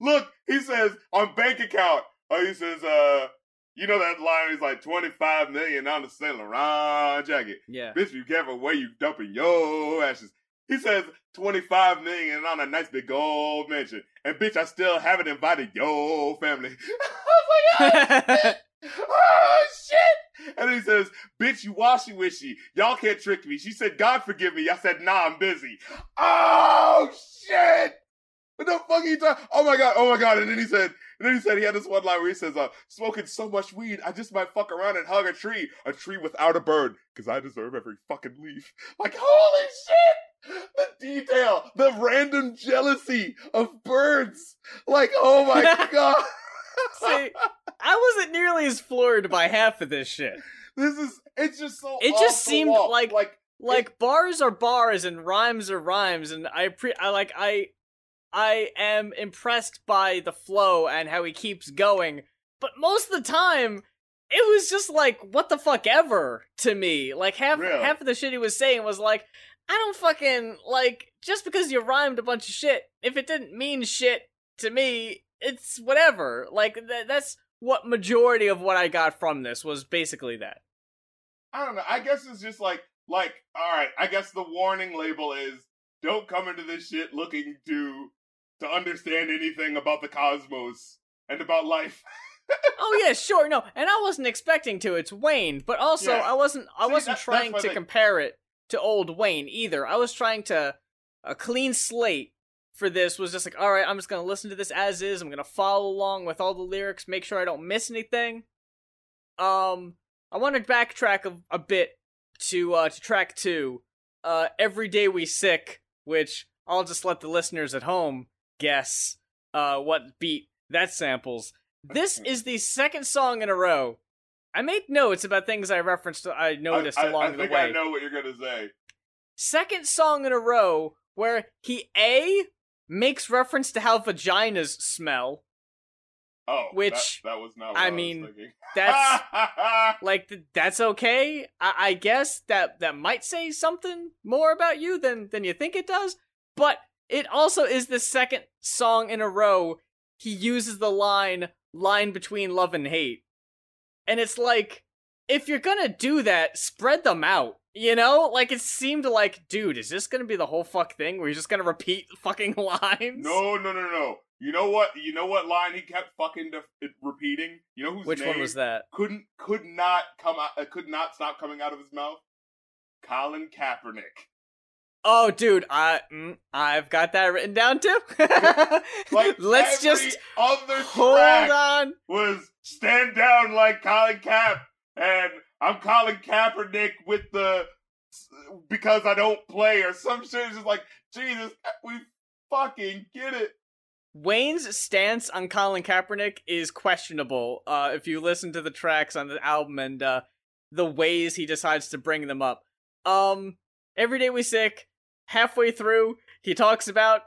Look, he says on bank account. Oh, he says, uh, you know that line is like twenty five million on the Saint Laurent jacket. Yeah. Bitch, be careful where you dumping your ashes. He says 25 million on a nice big gold mansion. And bitch, I still haven't invited your family. I was like, oh, shit. oh shit. And he says, bitch, you washy wishy. Y'all can't trick me. She said, God forgive me. I said, nah, I'm busy. Oh shit. What the fuck are you talking? Oh my god, oh my god. And then he said, and then he said he had this one line where he says, uh, smoking so much weed, I just might fuck around and hug a tree. A tree without a bird. Cause I deserve every fucking leaf. Like, holy shit! The detail, the random jealousy of birds. Like, oh my god. See, I wasn't nearly as floored by half of this shit. This is, it's just so It just seemed wall. like- like, like bars are bars and rhymes are rhymes, and I pre I like I I am impressed by the flow and how he keeps going, but most of the time. It was just like what the fuck ever to me. Like half Really? half of the shit he was saying was like, I don't fucking like just because you rhymed a bunch of shit. If it didn't mean shit to me, it's whatever. Like th- that's what majority of what I got from this was basically that. I don't know. I guess it's just like like all right. I guess the warning label is don't come into this shit looking to to understand anything about the cosmos and about life. oh yeah, sure, no, and I wasn't expecting to. It's Wayne, but also Yeah. I wasn't. I See, wasn't that- trying to thing. compare it to old Wayne either. I was trying to a clean slate for this. Was just like, all right, I'm just gonna listen to this as is. I'm gonna follow along with all the lyrics, make sure I don't miss anything. Um, I want to backtrack a, a bit to uh to track two. Uh, every day we sick, which I'll just let the listeners at home guess uh what beat that samples. This is the second song in a row. I made notes about things I referenced. Uh, I noticed I, I, along I the way. I know what you're gonna say. Second song in a row where he a makes reference to how vaginas smell. Oh, Which, that, that was not. What I I, mean. That's like that's okay. I-, I guess that that might say something more about you than than you think it does. But it also is the second song in a row he uses the line "line between love and hate," and it's like if you're gonna do that, spread them out. You know, like it seemed like, dude, is this gonna be the whole fuck thing where you're just gonna repeat fucking lines? no, no, no, no. You know what? You know what line he kept fucking def- repeating? You know whose Which name one was that? couldn't could not come out uh, could not stop coming out of his mouth? Colin Kaepernick. Oh, dude, I mm, I've got that written down too. Like Let's just other hold on. was stand down like Colin Cap, and I'm Colin Kaepernick with the because I don't play or some shit. It's just like Jesus, we fucking get it. Wayne's stance on Colin Kaepernick is questionable. Uh, if you listen to the tracks on the album and uh, the ways he decides to bring them up. Um, every day we sick. Halfway through, he talks about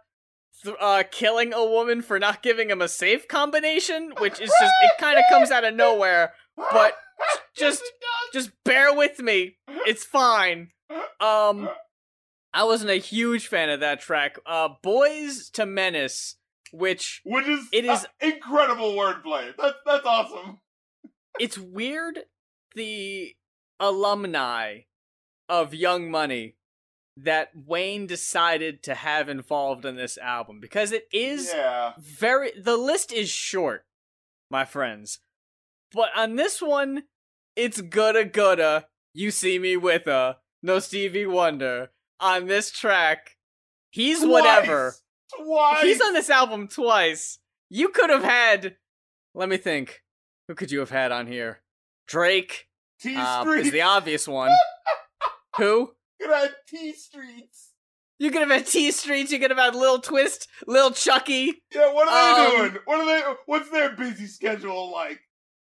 th- uh killing a woman for not giving him a safe combination, which is just it kind of comes out of nowhere. But just just bear with me. It's fine. Um, I wasn't a huge fan of that track. Uh, Boys to Menace, which which is It is- incredible wordplay. That's that's awesome. it's weird the alumni of Young Money that Wayne decided to have involved in this album because it is Yeah, very the list is short, my friends. But on this one, it's gotta gotta you see me with a no Stevie Wonder on this track. He's Twice. whatever. Twice. He's on this album twice. You could have had. Let me think. Who could you have had on here? Drake um, is the obvious one. Who? Good at T Streets. You could have had T Streets. You could have had Lil Twist, Lil Chucky. Yeah, what are they Um, doing? What are they? What's their busy schedule like?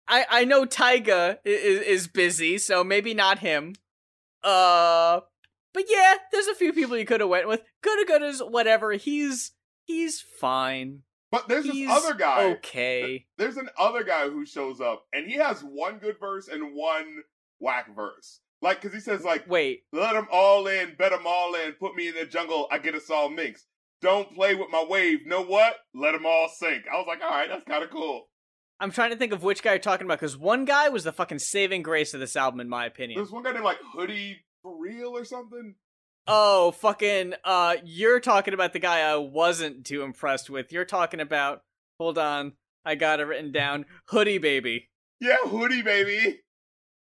I I know Tyga is is busy, so maybe not him. Uh, but yeah, there's a few people you could have went with. Coulda, couldas, whatever. He's he's fine. But there's He's this other guy. Okay. There's an other guy who shows up, and he has one good verse and one whack verse. Like, cause he says like, Wait. "Let them all in, bet them all in, put me in the jungle, I get us all mixed. Don't play with my wave. Know what? Let them all sink." I was like, "All right, that's kind of cool." I'm trying to think of which guy you're talking about because one guy was the fucking saving grace of this album, in my opinion. There's one guy named like Hoodie for real or something. Oh, fucking, uh, you're talking about the guy I wasn't too impressed with. You're talking about, hold on, I got it written down, Hoodie Baby. Yeah, Hoodie baby.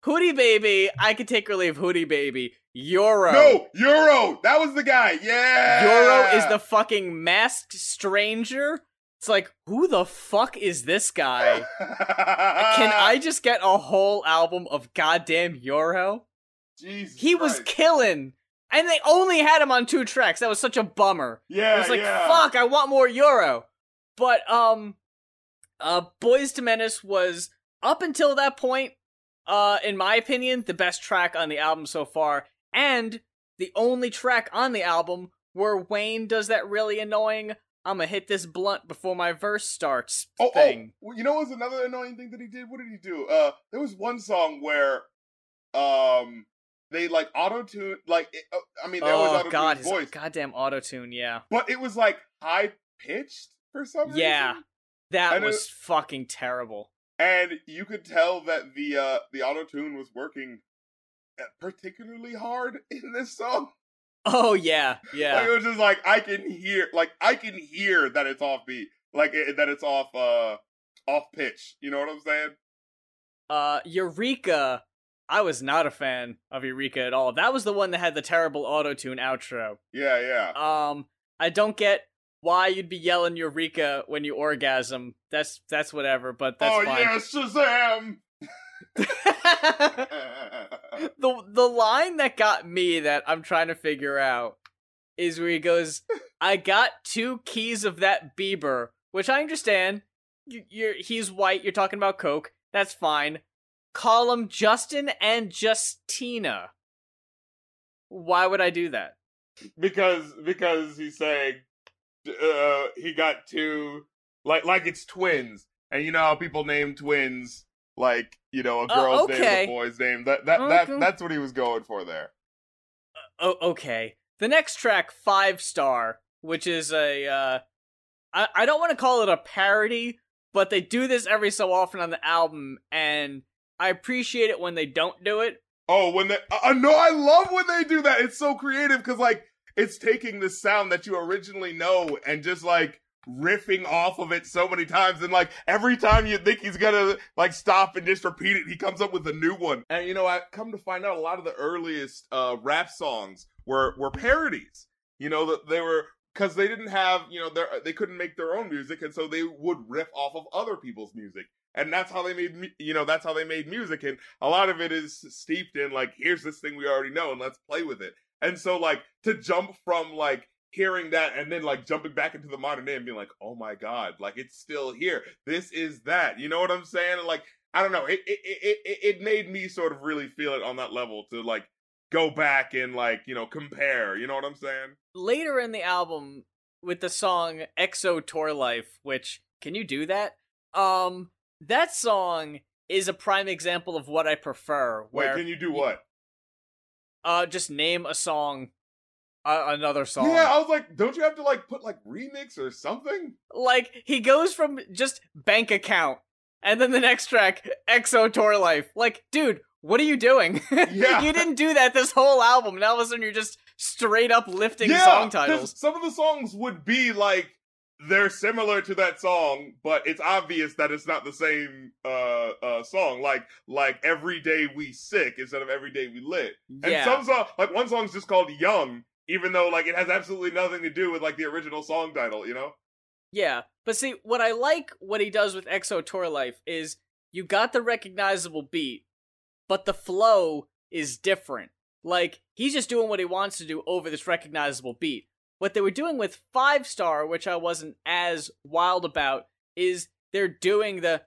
Hoodie Baby, I could take or leave Hoodie Baby. Euro. No, Euro. That was the guy. Yeah. Euro is the fucking masked stranger. It's like, who the fuck is this guy? Can I just get a whole album of goddamn Euro? Jesus He was killing. And they only had him on two tracks. That was such a bummer. Yeah, It was like, yeah. fuck, I want more Euro. But um uh Boys to Menace was up until that point, uh, in my opinion, the best track on the album so far, and the only track on the album where Wayne does that really annoying I'm gonna hit this blunt before my verse starts Oh, thing. oh, you know what's another annoying thing that he did? What did he do? Uh, there was one song where, um, they like auto tune, like it, uh, I mean, always Oh, auto god, tune his voice, goddamn autotune, yeah. but it was like high pitched for some Yeah. reason. That And it- was fucking terrible. And you could tell that the uh the auto tune was working uh, particularly hard in this song. Oh yeah, Like yeah. it was just like I can hear, like I can hear that it's off beat, like it, that it's off uh off pitch. You know what I'm saying? Uh Eureka I was not a fan of Eureka at all. That was the one that had the terrible auto tune outro. Yeah, yeah. Um I don't get why you'd be yelling Eureka when you orgasm. That's that's whatever, but that's oh fine. yes, Shazam! the the line that got me that I'm trying to figure out is where he goes, "I got two keys of that Bieber," which I understand. You, you're he's white. You're talking about Coke. That's fine. Call him Justin and Justina. Why would I do that? because because he's saying uh he got two like like it's twins, and you know how people name twins like you know a Oh, girl's name okay. and a boy's name. That that that that's what he was going for there. Oh, okay. The next track, Five Star, which is a, uh, I, I don't want to call it a parody, but they do this every so often on the album, and I appreciate it when they don't do it. Oh, when they uh, no, I love when they do that. It's so creative because like it's taking the sound that you originally know and just like riffing off of it so many times. And like every time you think he's gonna like stop and just repeat it he comes up with a new one. And you know i come to find out a lot of the earliest uh rap songs were were parodies. You know that they were because they didn't have you know their they couldn't make their own music and so they would riff off of other people's music. And that's how they made you know that's how they made music. And a lot of it is steeped in like here's this thing we already know and let's play with it and so like to jump from like hearing that and then like jumping back into the modern day and being like oh my god like it's still here. This is that. You know what i'm saying? And like i don't know. It it it, it, it made me sort of really feel it on that level to like go back and like you know compare. You know what i'm saying? Later in the album, with the song EXO Tour Life, which, can you do that? Um, that song is a prime example of what I prefer, wait can you do what uh, just name a song, uh, another song. yeah i was like don't you have to like put like remix or something Like he goes from just bank account and then the next track EXO tour life. Like, dude, what are you doing? Yeah. you didn't do that this whole album. Now all of a sudden you're just straight up lifting yeah, song titles. Some of the songs would be like they're similar to that song, but it's obvious that it's not the same uh uh song. Like like every day we sick instead of every day we lit. And Yeah. some song like one song's just called Young, even though like it has absolutely nothing to do with like the original song title, you know? Yeah. But see, what I like what he does with EXO tour life is you got the recognizable beat, but the flow is different. Like, he's just doing what he wants to do over this recognizable beat. What they were doing with Five Star, which I wasn't as wild about, is they're doing the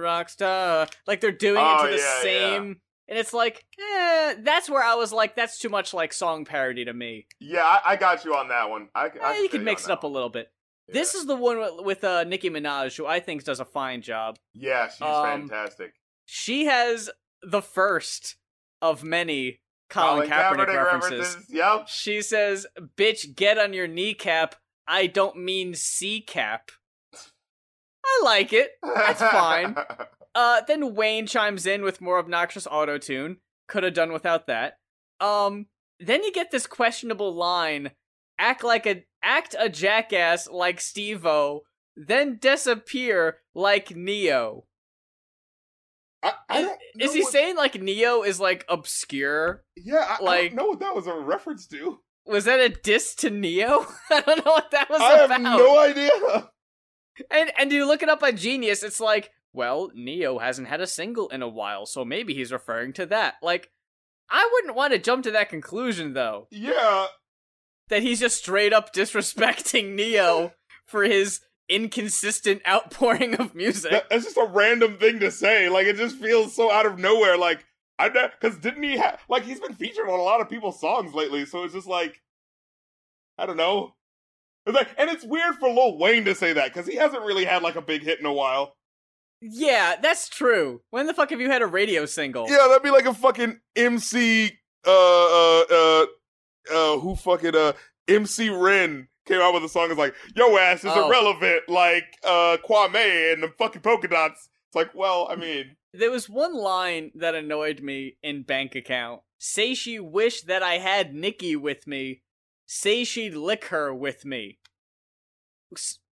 rock star. Like they're doing Oh, it to the yeah, same and it's like, eh, that's where I was like, that's too much like song parody to me. Yeah, I, I got you on that one. I, Eh, you can mix it up a little bit. This is the one with, with uh, Nicki Minaj, who I think does a fine job. Yeah, she's um, fantastic. She has the first of many Colin, Kaepernick, references. Yep. She says, "Bitch, get on your kneecap." I don't mean C cap. I like it. That's fine. Uh, then Wayne chimes in with more obnoxious auto tune. Could have done without that. Um, then you get this questionable line: "Act like a act a jackass like Steve-O, then disappear like Ne-Yo." I, I don't Is he what- saying like Ne-Yo is like obscure? Yeah, I, I like- don't know what that was a reference to. Was that a diss to Ne-Yo? I don't know what that was I have about. no idea. And and you look it up on Genius, it's like, well, Ne-Yo hasn't had a single in a while, so maybe he's referring to that. Like, I wouldn't want to jump to that conclusion though. Yeah, That he's just straight up disrespecting Ne-Yo for his inconsistent outpouring of music. that, that's just a random thing to say. Like it just feels so out of nowhere. Like I know because didn't he have like he's been featured on a lot of people's songs lately, so it's just like I don't know. It's like, and it's weird for Lil Wayne to say that because he hasn't really had like a big hit in a while. Yeah, that's true. When the fuck have you had a radio single? Yeah, that'd be like a fucking MC, uh, uh, uh, uh who fucking uh MC Ren came out with a song. It's like, yo ass is Oh. irrelevant, like uh Kwame and the fucking polka dots. It's like, well, I mean, There was one line that annoyed me in bank account. Say she wished that I had Nicki with me. Say she'd lick her with me.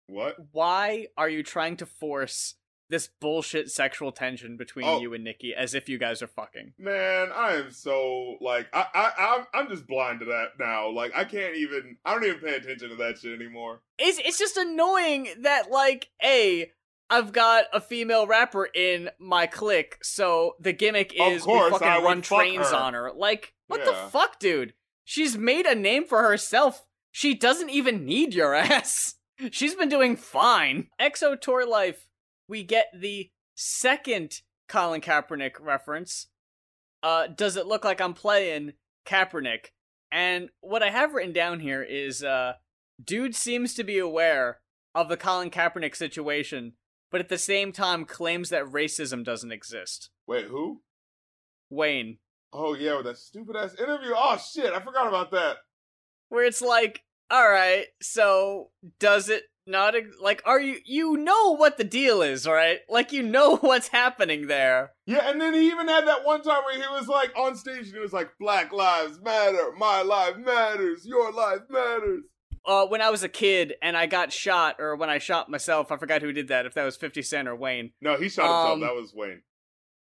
What? Why are you trying to force this bullshit sexual tension between Oh. you and Nicki as if you guys are fucking? Man, I am so like I I I'm, I'm just blind to that now. Like I can't even I don't even pay attention to that shit anymore. It's it's just annoying that like a I've got a female rapper in my clique, so the gimmick is course, we fucking I run trains her. on her. Like, what Yeah. the fuck, dude? She's made a name for herself. She doesn't even need your ass. She's been doing fine. Exo Tour Life, we get the second Colin Kaepernick reference. Uh, does it look like I'm playing Kaepernick? And what I have written down here is, uh, dude seems to be aware of the Colin Kaepernick situation, but at the same time claims that racism doesn't exist. Wait, who? Wayne, Oh yeah, with that stupid ass interview. Oh shit, I forgot about that. where it's like, all right, so does it not like are you you know what the deal is, right? Like you know what's happening there. Yeah, and then he even had that one time where he was like on stage and he was like, "Black lives matter, my life matters, your life matters." Uh, when I was a kid and I got shot, or when I shot myself, I forgot who did that. If that was Fifty Cent or Wayne. No, he shot himself. Um, that was Wayne.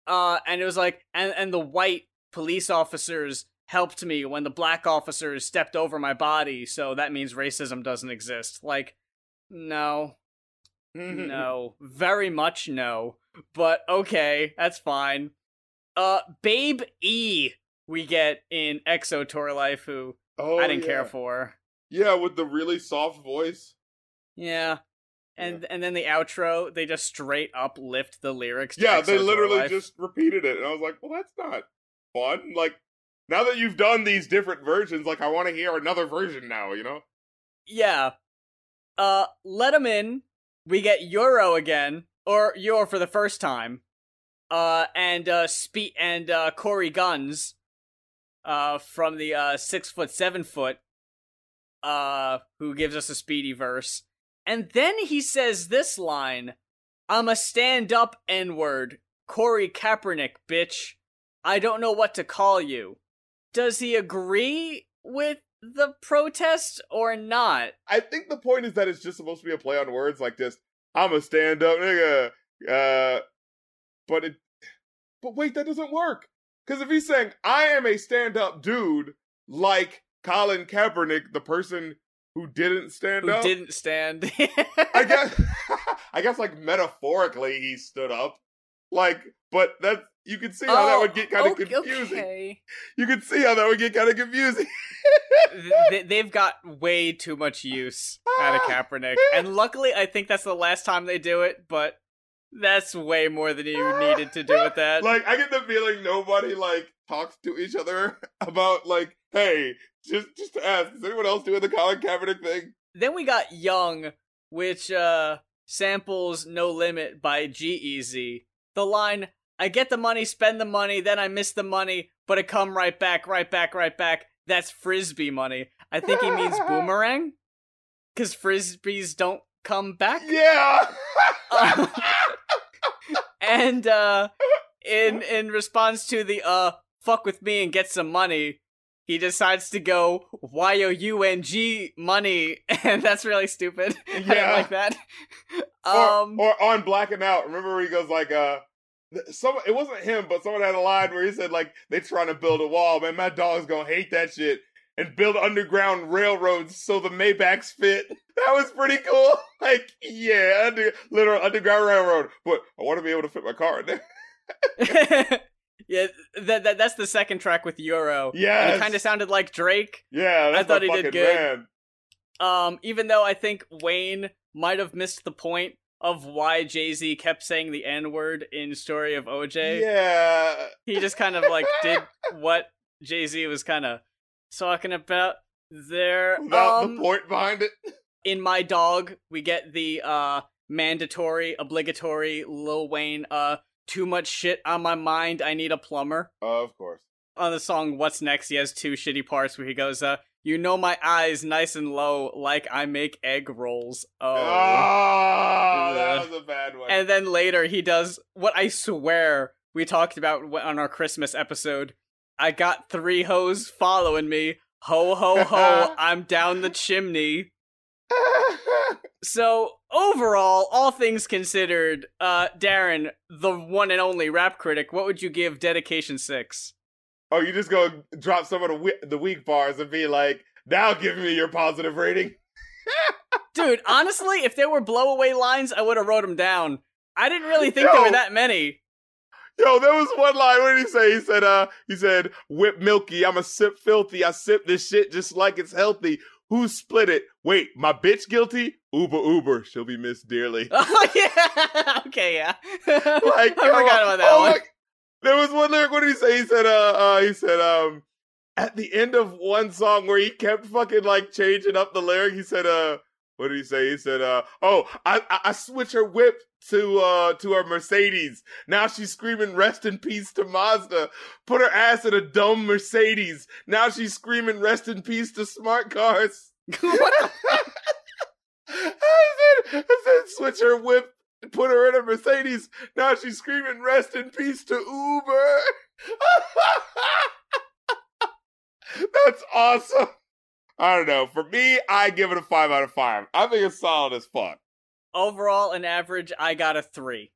uh and it was like and and the white police officers helped me when the black officers stepped over my body so that means racism doesn't exist like no no very much no but okay that's fine uh babe e we get in exo tour life who oh, i didn't yeah. care for Yeah, with the really soft voice. yeah and and then the outro they just straight up lift the lyrics to Yeah, Exo they literally just repeated it, and I was like, "Well, that's not fun." Like, now that you've done these different versions, like, I want to hear another version now. You know? Yeah. Uh, let him in. We get Euro again, or Euro for the first time. Uh, and uh, Spe- and uh, Corey Gunz, uh, from the uh six foot seven foot, uh, who gives us a speedy verse, and then he says this line: "I'm a stand up N word, Corey Kaepernick, bitch. I don't know what to call you." Does he agree with the protest or not? I think the point is that it's just supposed to be a play on words, like just "I'm a stand up nigga." Uh, but it, but wait, that doesn't work. Because if he's saying I am a stand up dude, like Colin Kaepernick, the person who didn't stand Who up, didn't stand? I guess, I guess, like metaphorically, he stood up. Like, but that you could see how that would get kind of Oh, okay, confusing. okay. You could see how that would get kind of confusing. They've got way too much use out of Kaepernick, and luckily, I think that's the last time they do it. But that's way more than you needed to do with that. like, I get the feeling nobody like talks to each other about like, hey, just just to ask, is anyone else doing the Colin Kaepernick thing? then we got Young, which uh samples No Limit by G-Eazy. The line, I get the money, spend the money, then I miss the money, but it come right back, right back, right back. That's frisbee money. I think he means boomerang. Cause frisbees don't come back. Yeah. Uh, and uh in in response to the uh fuck with me and get some money, he decides to go Y O U N G money, and that's really stupid. Yeah. like that. or, Um, or on blacking out. Remember where he goes like, uh, some it wasn't him, but someone had a line where he said like they trying to build a wall, man. My dog's gonna hate that shit and build underground railroads so the Maybachs fit. That was pretty cool. Like, yeah, under, literal underground railroad. But I want to be able to fit my car in there. yeah, that, that that's the second track with Euro. Yeah, it kind of sounded like Drake. Yeah, that's thought he did good. man. Um, even though I think Wayne might have missed the point of why Jay Z kept saying the N word in Story of OJ. Yeah. He just kind of like did what Jay Z was kind of talking about there. Without Um, the point behind it. in my dog, we get the uh mandatory, obligatory Lil Wayne uh too much shit on my mind, I need a plumber. of course. On the song What's Next, he has two shitty parts where he goes, uh, you know my eyes nice and low like I make egg rolls. Oh. Oh, that was a bad one. And then later he does what I swear we talked about on our Christmas episode. I got three hoes following me. Ho ho ho, I'm down the chimney. So overall, all things considered, uh, Darren, the one and only rap critic, what would you give Dedication Six? Oh, you just go drop some of the the weak bars and be like, now give me your positive rating. Dude, honestly, if there were blowaway lines, I would have wrote them down. I didn't really think there were that many. Yo, there was one line. What did he say? He said, "Uh, he said, whip milky. I'm a sip filthy. I sip this shit just like it's healthy. Who split it? Wait, my bitch guilty? Uber, Uber. She'll be missed dearly. Oh yeah, okay, yeah. like I forgot about that oh one. There was one lyric. What did he say? He said, uh, uh, he said, um, at the end of one song where he kept fucking like changing up the lyric. He said, uh, what did he say? He said, uh, oh, I, I, I switch her whip to, uh, to her Mercedes. Now she's screaming, rest in peace to Mazda. Put her ass in a dumb Mercedes. Now she's screaming, rest in peace to smart cars. what I said, I said, switch her whip, put her in a Mercedes. Now she's screaming, rest in peace to Uber. That's awesome. I don't know. For me, I give it a five out of five. I think it's solid as fuck. Overall, an average, I got a three.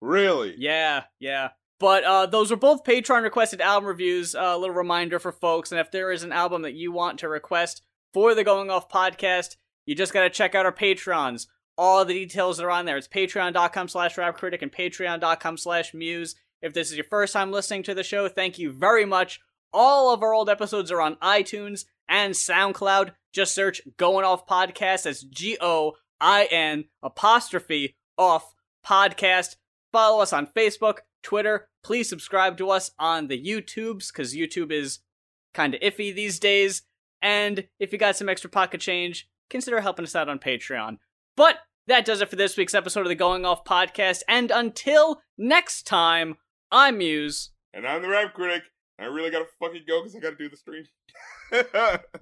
Really? Yeah, yeah. But uh, those were both Patreon requested album reviews. A little reminder for folks, and if there is an album that you want to request for the Going Off podcast, you just gotta check out our Patrons. All the details are on there. It's patreon.com slash rapcritic and patreon.com slash muse. If this is your first time listening to the show, thank you very much. All of our old episodes are on iTunes and SoundCloud. Just search Going Off Podcast. That's G O I N apostrophe off podcast. Follow us on Facebook, Twitter. Please subscribe to us on the YouTubes because YouTube is kind of iffy these days. And if you got some extra pocket change, consider helping us out on Patreon. But that does it for this week's episode of the Going Off podcast. And until next time, I'm Muse. And I'm the rap critic. I really gotta fucking go because I gotta do the stream.